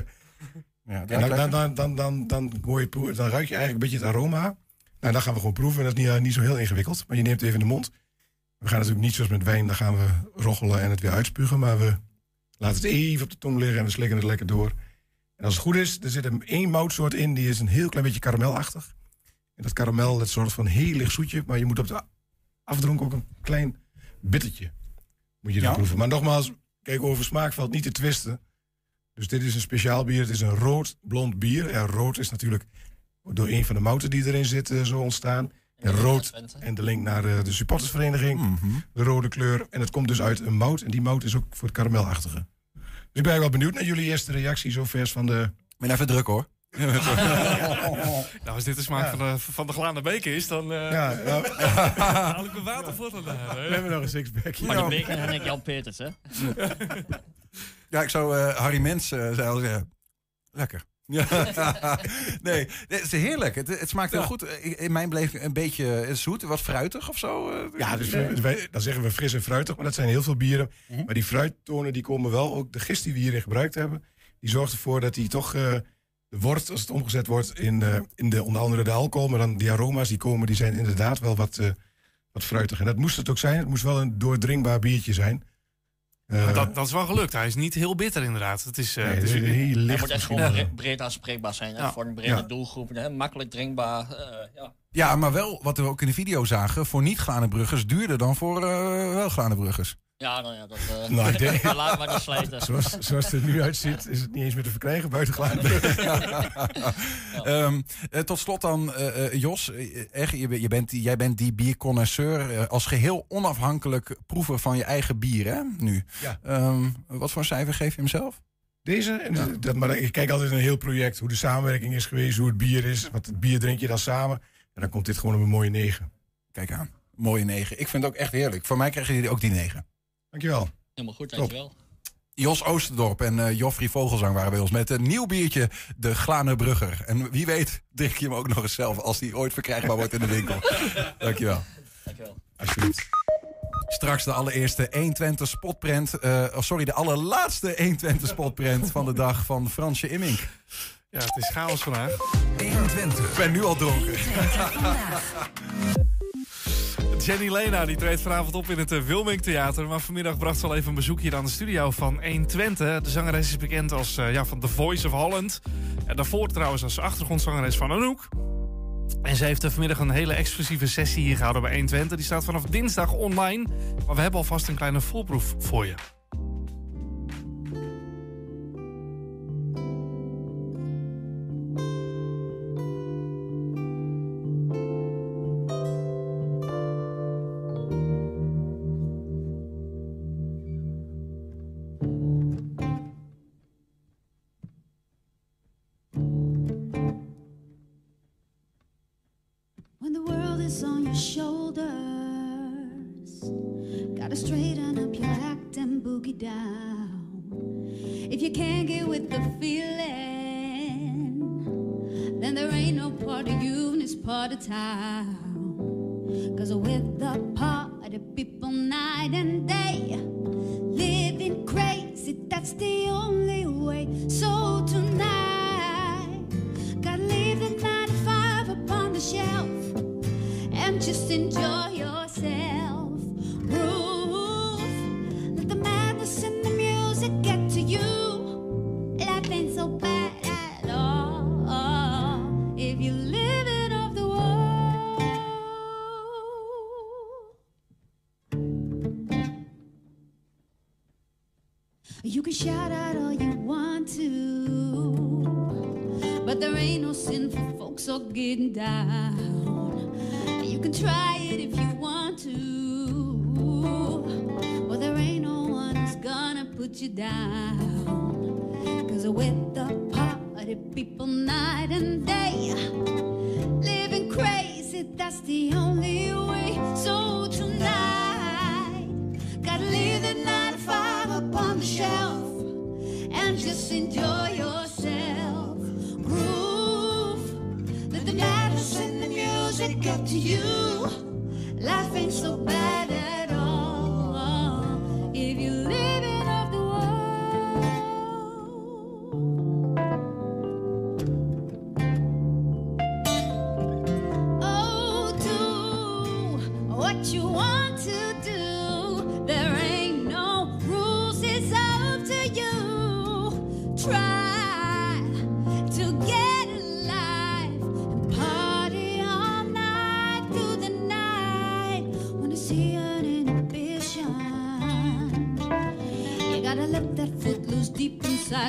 Ja, En dan, dan, dan, dan, dan, hoor je dan ruik je eigenlijk een beetje het aroma. Nou, dan gaan we gewoon proeven. En dat is niet, eh, niet zo heel ingewikkeld. Maar je neemt het even in de mond. We gaan natuurlijk niet zoals met wijn, dan gaan we roggelen en het weer uitspugen. Maar we laten het even op de tong liggen en we slikken het lekker door. En als het goed is, er zit er één moutsoort in, die is een heel klein beetje karamelachtig. En dat karamel, dat voor een heel licht zoetje. Maar je moet op de afdronk ook een klein bittertje. Moet je Ja. proeven. Maar nogmaals, kijk, over smaak valt niet te twisten. Dus dit is een speciaal bier. Het is een rood blond bier. En rood is natuurlijk door een van de mouten die erin zitten zo ontstaan. En rood en de link naar eh, de supportersvereniging. Mhm. De rode kleur. En het komt dus uit een mout. En die mout is ook voor het karamelachtige. Dus ik ben wel benieuwd naar jullie eerste reactie zo vers van de... Ik ben even druk hoor. Nou, als dit de smaak Ja. van, de, van de glaande beker is, dan eh Ja, nou, haal ik mijn water voor vandaan. hè. we hebben nog een sixpack. Maar de beker en ik Jan Peters, hè? Ja, ik zou eh, Harry Mens zei al zeggen. Lekker. Ja. nee, het is heerlijk. Het, het smaakt heel goed. In mijn beleving een beetje zoet, wat fruitig of zo. eh. Ja, dus wij, dan zeggen we fris en fruitig, maar dat zijn heel veel bieren. Mhm. Maar die fruittonen die komen wel, ook de gist die we hierin gebruikt hebben, die zorgt ervoor dat die toch eh, de wordt, als het omgezet wordt in, eh, in de, onder andere de alcohol, maar dan die aroma's die komen, die zijn inderdaad wel wat, eh, wat fruitig. En dat moest het ook zijn. Het moest wel een doordringbaar biertje zijn. Eh, Maar dat, dat is wel gelukt. Hij is niet heel bitter inderdaad. Het is, eh, Nee, het is heel licht. moet echt gewoon Ja. bre- breed aanspreekbaar zijn. hè, Ja. Voor een brede Ja. doelgroep. Hè, makkelijk drinkbaar. eh, ja. Ja, maar wel, wat we ook in de video zagen, voor niet-Glanenbruggers duurder dan voor eh wel Glanenbruggers. Ja, nou ja, dat eh Nou, laat maar niet slijten. Zoals, zoals het er nu uitziet, is het niet eens meer te verkrijgen buiten. Ehm, eh, tot slot dan, eh, eh, Jos. echt, je, bent- je bent, jij bent die bierconnoisseur. als geheel onafhankelijk proever van je eigen bier, hè? Nu. Ja. Ehm, wat voor cijfer geef je hem zelf? Deze, dat, maar ik kijk altijd naar een heel project, hoe de samenwerking is geweest, hoe het bier is, wat het bier drink je dan samen. En dan komt dit gewoon op een mooie 9. Kijk aan. Mooie 9. Ik vind het ook echt heerlijk. Voor mij krijgen jullie ook die 9. Dankjewel. Helemaal goed, Top. dankjewel. Jos Oosterdorp en eh Joffrey Vogelsang waren bij ons met een nieuw biertje, de Glanenbrugger. En wie weet drink je hem ook nog eens zelf als die ooit verkrijgbaar wordt in de winkel. Dankjewel. Dankjewel. Alsjeblieft. Straks de allereerste 120 spotprint. eh, oh, sorry, de allerlaatste 120 spotprint van de dag van Fransje Immink. Ja, het is chaos vandaag. 120. Ik ben nu al dronken. Jenny Lena die treedt vanavond op in het eh, Wilming Theater. Maar vanmiddag bracht ze al even een bezoek hier aan de studio van 120. De zangeres is bekend als eh, ja, van The Voice of Holland. En daarvoor trouwens als achtergrondzangeres van Anouk. En ze heeft eh, vanmiddag een hele exclusieve sessie hier gehouden bij 120. Die staat vanaf dinsdag online. Maar we hebben alvast een kleine voorproef voor je. On your shoulders, gotta straighten up your act and boogie down. If you can't get with the feeling, then there ain't no part of you, and it's part of town. Cause with the party people night and day,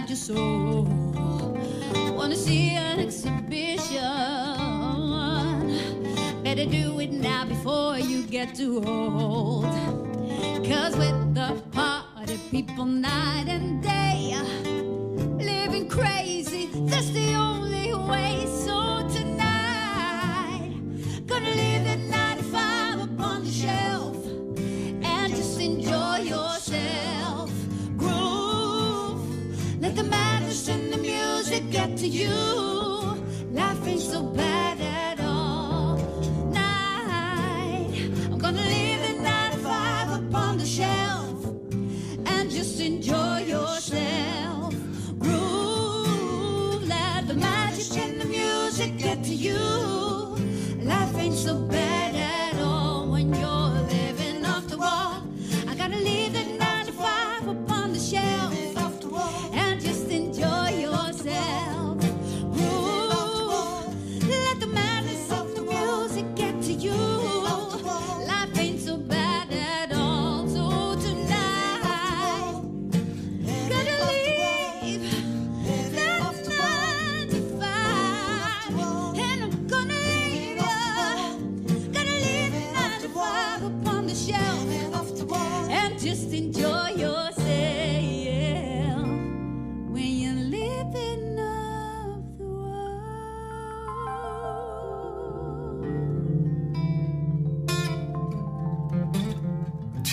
inside your soul. Wanna see an exhibition? Better do it now before you get too old. Cause with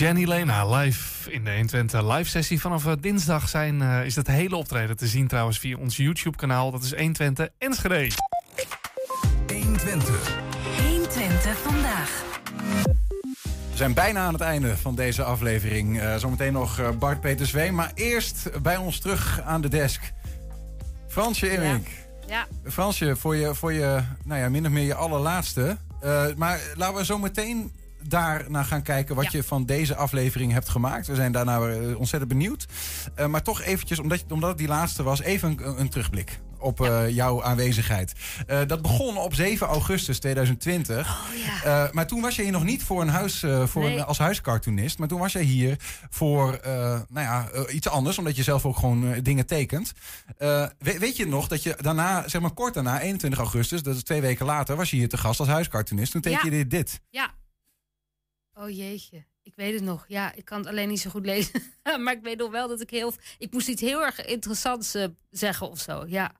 Jenny Lena live in de 120 live sessie. Vanaf eh, dinsdag zijn, eh, is het hele optreden te zien trouwens via ons YouTube kanaal. Dat is 120 Enschede. 120. 120 vandaag. We zijn bijna aan het einde van deze aflevering. Eh, zometeen nog eh, Bart Peterswee. Maar eerst bij ons terug aan de desk. Fransje Immink. Ja. Fransje, voor je, voor je nou ja, min of meer je allerlaatste. Eh, maar laten we zo meteen daarna gaan kijken wat je van deze aflevering hebt gemaakt. We zijn daarna eh, ontzettend benieuwd. Eh, maar toch eventjes, omdat, omdat het die laatste was, even een, een terugblik op eh, jouw aanwezigheid. Dat begon op 7 augustus 2020. Eh, maar toen was je hier nog niet voor een huis, voor Nee. een, als huiscartoonist. Maar toen was je hier voor nou ja, iets anders. Omdat je zelf ook gewoon dingen tekent. Eh, we- weet je nog dat je daarna, zeg maar kort daarna, 21 augustus, dat is twee weken later, was je hier te gast als huiscartoonist. Toen tekende je dit. Ja. Oh jeetje. Ik weet het nog. Ja, ik kan het alleen niet zo goed lezen. maar ik weet nog wel dat ik heel... Ik moest iets heel erg interessants eh, zeggen of zo. Ja.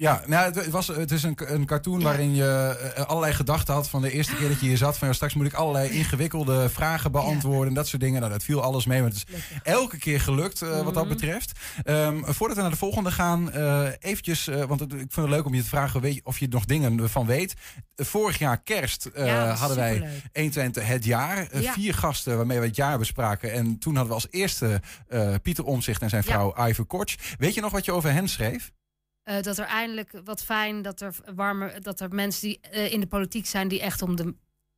Ja, nou, het, was, het is een, een cartoon waarin je eh, allerlei gedachten had van de eerste keer dat je hier zat. Van ja, straks moet ik allerlei ingewikkelde vragen beantwoorden en dat soort dingen. Nou, dat viel alles mee, maar het is elke keer gelukt eh, wat dat Mhm. betreft. Ehm, voordat we naar de volgende gaan, eh, eventjes, want het- ik vind het leuk om je te vragen weet, je- of je er nog dingen van weet. Vorig jaar kerst Ja, hadden wij superleuk. 120 het jaar. Ja. Vier gasten waarmee we het jaar bespraken. En toen hadden we als eerste Pieter Omzicht en zijn Ja. vrouw Iver Kortsch. Weet je nog wat je over hen schreef? Eh, dat er eindelijk wat fijn, dat er warmer, dat er mensen die eh, in de politiek zijn die echt om de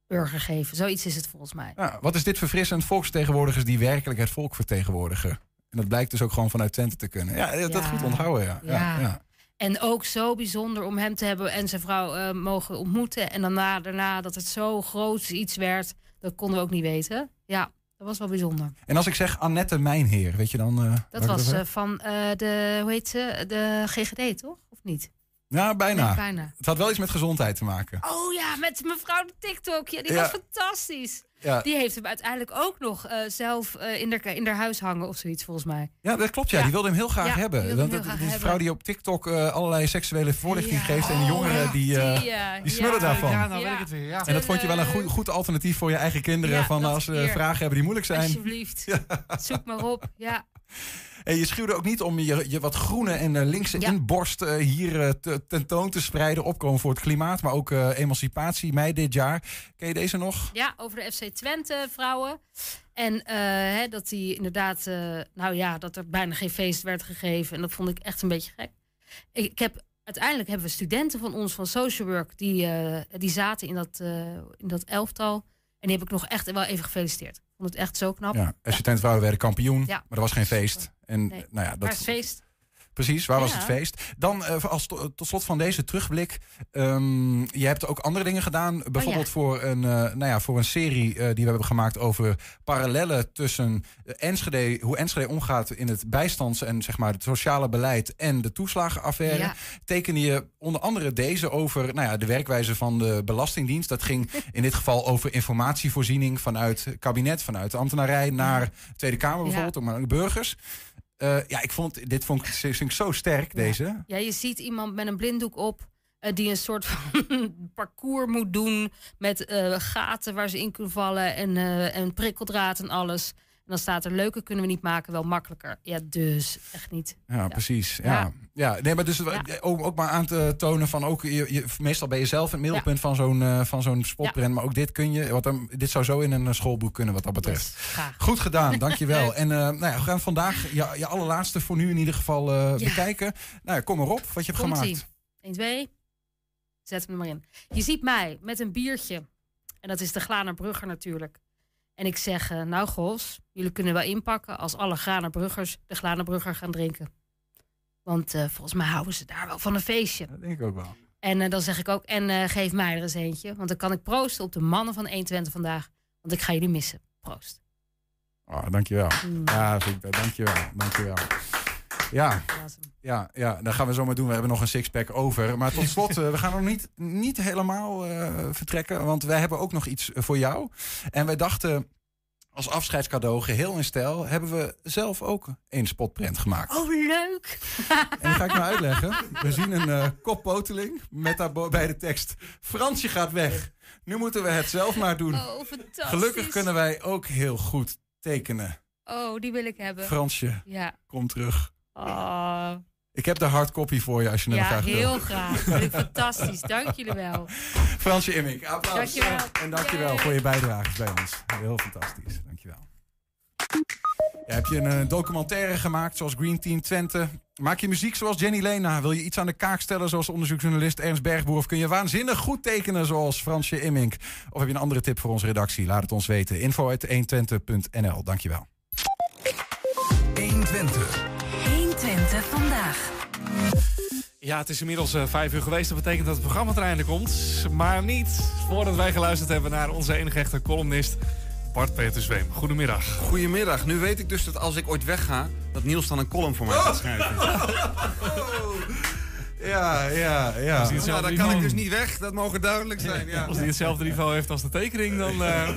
burger geven. Zoiets is het volgens mij. Ja, wat is dit verfrissend? Volksvertegenwoordigers die werkelijk het volk vertegenwoordigen. En dat blijkt dus ook gewoon vanuit Twente te kunnen. Ja, dat Ja. goed onthouden, ja. ja. Ja. ja. En ook zo bijzonder om hem te hebben en zijn vrouw eh, mogen ontmoeten. En daarna, daarna dat het zo groot iets werd, dat konden we ook niet weten. Ja, dat was wel bijzonder. En als ik zeg Annette Mijnheer, weet je dan... eh, Dat was eh, van eh, de, hoe heet ze, de GGD, toch? Of niet? ja, bijna. Nee, bijna. Het had wel iets met gezondheid te maken. Oh ja, met mevrouw de TikTok. Ja, die Ja. was fantastisch. Ja. Die heeft hem uiteindelijk ook nog eh, zelf eh, in, haar, in haar huis hangen of zoiets, volgens mij. Ja, dat klopt. Ja. Ja. Die wilde hem heel graag hebben. heel die vrouw die op TikTok eh, allerlei seksuele voorlichting Ja. geeft. En de Oh, jongeren ja. die, eh, Die, die smullen ja. daarvan. Ja, nou weet ik het weer, ja. En dat vond je wel een goed, goed alternatief voor je eigen kinderen. Ja, van als ze vragen hebben die moeilijk zijn. Alsjeblieft. Zoek maar op. Ja. En je schuwde ook niet om je, je wat groene en eh, linkse Ja. inborst eh, hier eh, te, tentoon te spreiden. Opkomen voor het klimaat, maar ook emancipatie, mei dit jaar. Ken je deze nog? Ja, over de FC Twente vrouwen. En hè, dat die inderdaad, nou ja, dat er bijna geen feest werd gegeven. En dat vond ik echt een beetje gek. Ik, ik heb, uiteindelijk hebben we studenten van ons van social work, die, die zaten in dat, in dat elftal. En die heb ik nog echt wel even gefeliciteerd. Vond het echt zo knap. Ja, Twente vrouwen werden kampioen, Ja. maar er was geen feest. En Nee. nou ja, dat, het feest? Precies, waar was het feest? Dan eh, als to- tot slot van deze terugblik. ehm, je hebt ook andere dingen gedaan. Bijvoorbeeld voor, een, eh, nou ja, voor een serie eh, die we hebben gemaakt over parallellen tussen eh, Enschede, hoe Enschede omgaat in het bijstands- en zeg maar, het sociale beleid en de toeslagenaffaire. Ja. Tekende je onder andere deze over nou ja, de werkwijze van de Belastingdienst. Dat ging in dit geval over informatievoorziening vanuit het kabinet, vanuit de ambtenarij naar de Tweede Kamer bijvoorbeeld, ook maar de burgers. Eh, ja, ik vond, dit vond ik, zo sterk, deze. Ja, je ziet iemand met een blinddoek op. eh, die een soort van parcours moet doen. Met eh, gaten waar ze in kunnen vallen. En, en prikkeldraad en alles. En dan staat er, leuker kunnen we niet maken, wel makkelijker. Ja, dus echt niet. Ja, precies. Ja. Ja. nee, maar dus eh, ook, ook maar aan te tonen van ook je, je- meestal ben je zelf het middelpunt van zo'n eh, van zo'n spotprint, maar ook dit kun je, wat dan, dit zou zo in een eh, schoolboek kunnen wat dat betreft. Goed gedaan, dankjewel. en nou ja, we gaan vandaag je, je allerlaatste voor nu in ieder geval bekijken. Nou ja, kom maar op wat je hebt gemaakt. 1, 2. Zet hem er maar in. Je ziet mij met een biertje. En dat is de Glanerbrugger natuurlijk. En ik zeg, nou Gos, jullie kunnen wel inpakken als alle Glanerbruggers de Glanerbrugger gaan drinken. Want eh, volgens mij houden ze daar wel van een feestje. Dat denk ik ook wel. En eh, dan zeg ik ook, en eh, geef mij er eens eentje. Want dan kan ik proosten op de mannen van 120 vandaag. Want ik ga jullie missen. Proost. Oh, dankjewel. Mm. Ja, dankjewel. Dankjewel. Ja. Ja, ja, dat gaan we zo maar doen. We hebben nog een sixpack over. Maar tot slot, we gaan nog niet, niet helemaal vertrekken. Want wij hebben ook nog iets voor jou. En wij dachten, als afscheidscadeau, geheel in stijl... hebben we zelf ook een spotprint gemaakt. Oh, leuk. En die ga ik nou uitleggen. We zien een eh koppoteling met daarbij de tekst... Fransje gaat weg. Nu moeten we het zelf maar doen. Oh, fantastisch. Gelukkig kunnen wij ook heel goed tekenen. Oh, die wil ik hebben. Fransje, Ja. kom terug. Oh, Ik heb de hardcopy voor je als je hem ja, graag wil. heel graag. Vind ik fantastisch. Dank jullie wel. Fransje Immink, applaus. Dankjewel. En dankjewel voor je bijdrage bij ons. Heel fantastisch, dankjewel. Ja, heb je een eh, documentaire gemaakt zoals Green Team Twente? Maak je muziek zoals Jenny Lena? Wil je iets aan de kaak stellen zoals onderzoeksjournalist Ernst Bergboer? Of kun je waanzinnig goed tekenen zoals Fransje Immink? Of heb je een andere tip voor onze redactie? Laat het ons weten. info.120.nl, dankjewel. 120. 120 vandaag. Ja, het is inmiddels eh, vijf uur geweest. Dat betekent dat het programma er einde komt. Maar niet voordat wij geluisterd hebben naar onze enige echte columnist Bart Peter Zweem. Goedemiddag. Goedemiddag. Nu weet ik dus dat als ik ooit wegga, dat Niels dan een column voor mij gaat schrijven. Ja, ja, ja. Hij Nou, dan kan ik dus niet weg. Dat mogen duidelijk zijn. Ja. Als hij hetzelfde niveau heeft als de tekening, dan... eh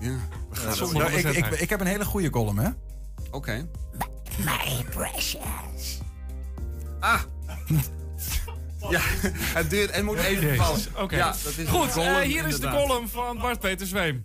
Ja, Zonder nou, ik, ik, ik heb een hele goede column, hè? Oké. My precious. Ah. Ja, het duurt en moet even vallen. Oké. Ja, dat is Goed, column, eh, hier is de column van Bart Peter Zweem.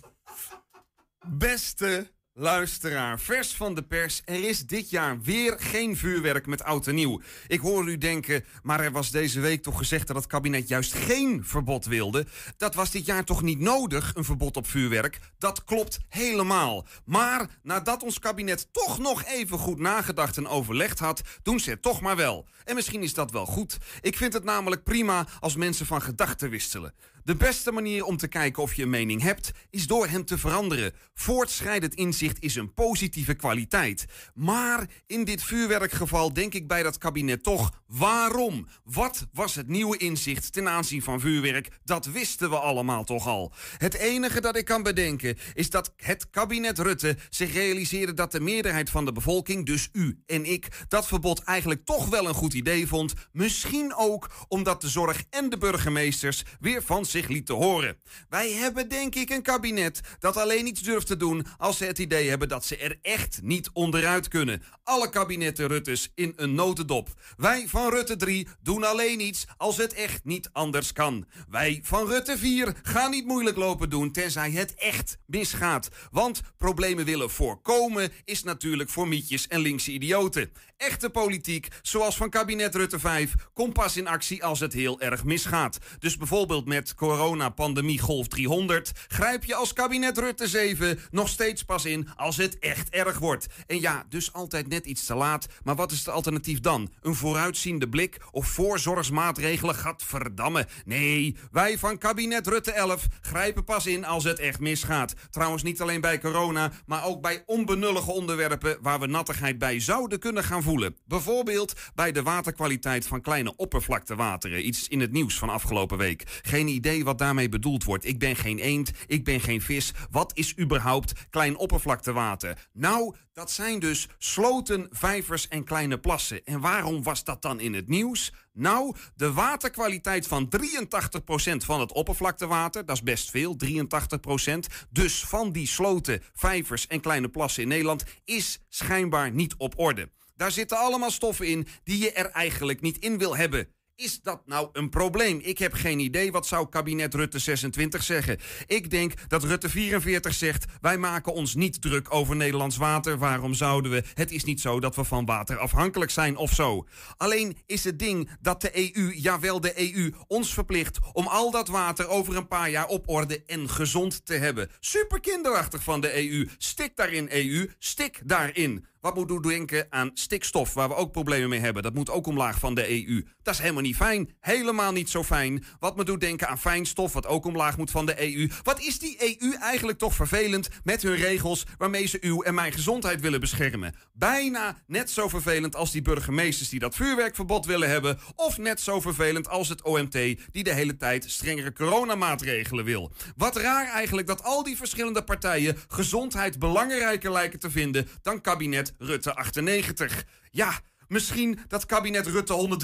Beste luisteraar, vers van de pers. Er is dit jaar weer geen vuurwerk met oud en nieuw. Ik hoor u denken, maar er was deze week toch gezegd dat het kabinet juist geen verbod wilde. Dat was dit jaar toch niet nodig, een verbod op vuurwerk? Dat klopt helemaal. Maar nadat ons kabinet toch nog even goed nagedacht en overlegd had, doen ze het toch maar wel. En misschien is dat wel goed. Ik vind het namelijk prima als mensen van gedachten wisselen. De beste manier om te kijken of je een mening hebt, is door hem te veranderen. Voortschrijdend inzicht is een positieve kwaliteit. Maar in dit vuurwerkgeval denk ik bij dat kabinet toch: waarom? Wat was het nieuwe inzicht ten aanzien van vuurwerk? Dat wisten we allemaal toch al. Het enige dat ik kan bedenken is dat het kabinet Rutte zich realiseerde dat de meerderheid van de bevolking, dus u en ik, dat verbod eigenlijk toch wel een goed idee vond. Misschien ook omdat de zorg en de burgemeesters weer van zich lieten horen. Wij hebben denk ik een kabinet dat alleen iets durft te doen als ze het idee hebben dat ze er echt niet onderuit kunnen. Alle kabinetten Ruttes in een notendop. Wij van Rutte 3 doen alleen iets als het echt niet anders kan. Wij van Rutte 4 gaan niet moeilijk lopen doen tenzij het echt misgaat. Want problemen willen voorkomen is natuurlijk voor mietjes en linkse idioten. Echte politiek, zoals van kabinet Rutte 5, komt pas in actie als het heel erg misgaat. Dus bijvoorbeeld met corona-pandemie golf 300 grijp je als kabinet Rutte 7 nog steeds pas in als het echt erg wordt. En ja, dus altijd net iets te laat. Maar wat is het alternatief dan? Een vooruitziende blik of voorzorgsmaatregelen? Gadverdamme. Nee, wij van kabinet Rutte 11 grijpen pas in als het echt misgaat. Trouwens niet alleen bij corona, maar ook bij onbenullige onderwerpen waar we nattigheid bij zouden kunnen gaan voelen. Bijvoorbeeld bij de waterkwaliteit van kleine oppervlaktewateren. Iets in het nieuws van afgelopen week. Geen idee wat daarmee bedoeld wordt. Ik ben geen eend, ik ben geen vis. Wat is überhaupt klein oppervlaktewater? Nou, dat zijn dus sloten, vijvers en kleine plassen. En waarom was dat dan in het nieuws? Nou, de waterkwaliteit van 83% van het oppervlaktewater, dat is best veel, 83%. Dus van die sloten, vijvers en kleine plassen in Nederland is schijnbaar niet op orde. Daar zitten allemaal stoffen in die je er eigenlijk niet in wil hebben. Is dat nou een probleem? Ik heb geen idee. Wat zou kabinet Rutte 26 zeggen? Ik denk dat Rutte 44 zegt: wij maken ons niet druk over Nederlands water. Waarom zouden we? Het is niet zo dat we van water afhankelijk zijn of zo. Alleen is het ding dat de EU, jawel de EU, ons verplicht om al dat water over een paar jaar op orde en gezond te hebben. Super kinderachtig van de EU. Stik daarin, EU. Stik daarin. Wat moet u denken aan stikstof, waar we ook problemen mee hebben? Dat moet ook omlaag van de EU. Dat is helemaal niet fijn. Helemaal niet zo fijn. Wat moet u denken aan fijnstof, wat ook omlaag moet van de EU? Wat is die EU eigenlijk toch vervelend met hun regels waarmee ze uw en mijn gezondheid willen beschermen? Bijna net zo vervelend als die burgemeesters die dat vuurwerkverbod willen hebben. Of net zo vervelend als het OMT die de hele tijd strengere coronamaatregelen wil. Wat raar eigenlijk dat al die verschillende partijen gezondheid belangrijker lijken te vinden dan kabinet Rutte 98. Ja, misschien dat kabinet Rutte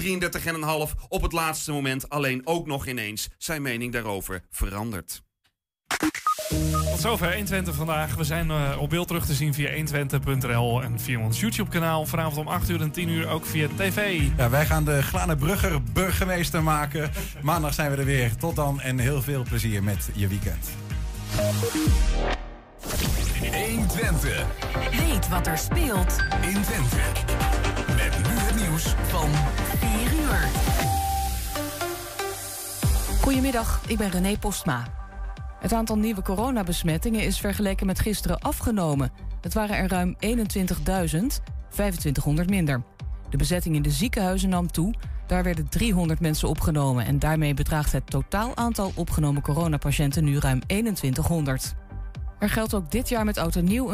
133,5 op het laatste moment alleen ook nog ineens zijn mening daarover verandert. Tot zover 120 vandaag. We zijn eh, op beeld terug te zien via 120.nl en via ons YouTube-kanaal. Vanavond om 8 uur en 10 uur ook via tv. Ja, wij gaan de Glane Brugger burgemeester maken. Maandag zijn we er weer. Tot dan en heel veel plezier met je weekend. 120. Weet wat er speelt in Twente. Met nu het nieuws van 4 uur. Goedemiddag, ik ben René Postma. Het aantal nieuwe coronabesmettingen is vergeleken met gisteren afgenomen. Het waren er ruim 21.000, 2500 minder. De bezetting in de ziekenhuizen nam toe. Daar werden 300 mensen opgenomen en daarmee bedraagt het totaal aantal opgenomen coronapatiënten nu ruim 2100. Er geldt ook dit jaar met en nieuw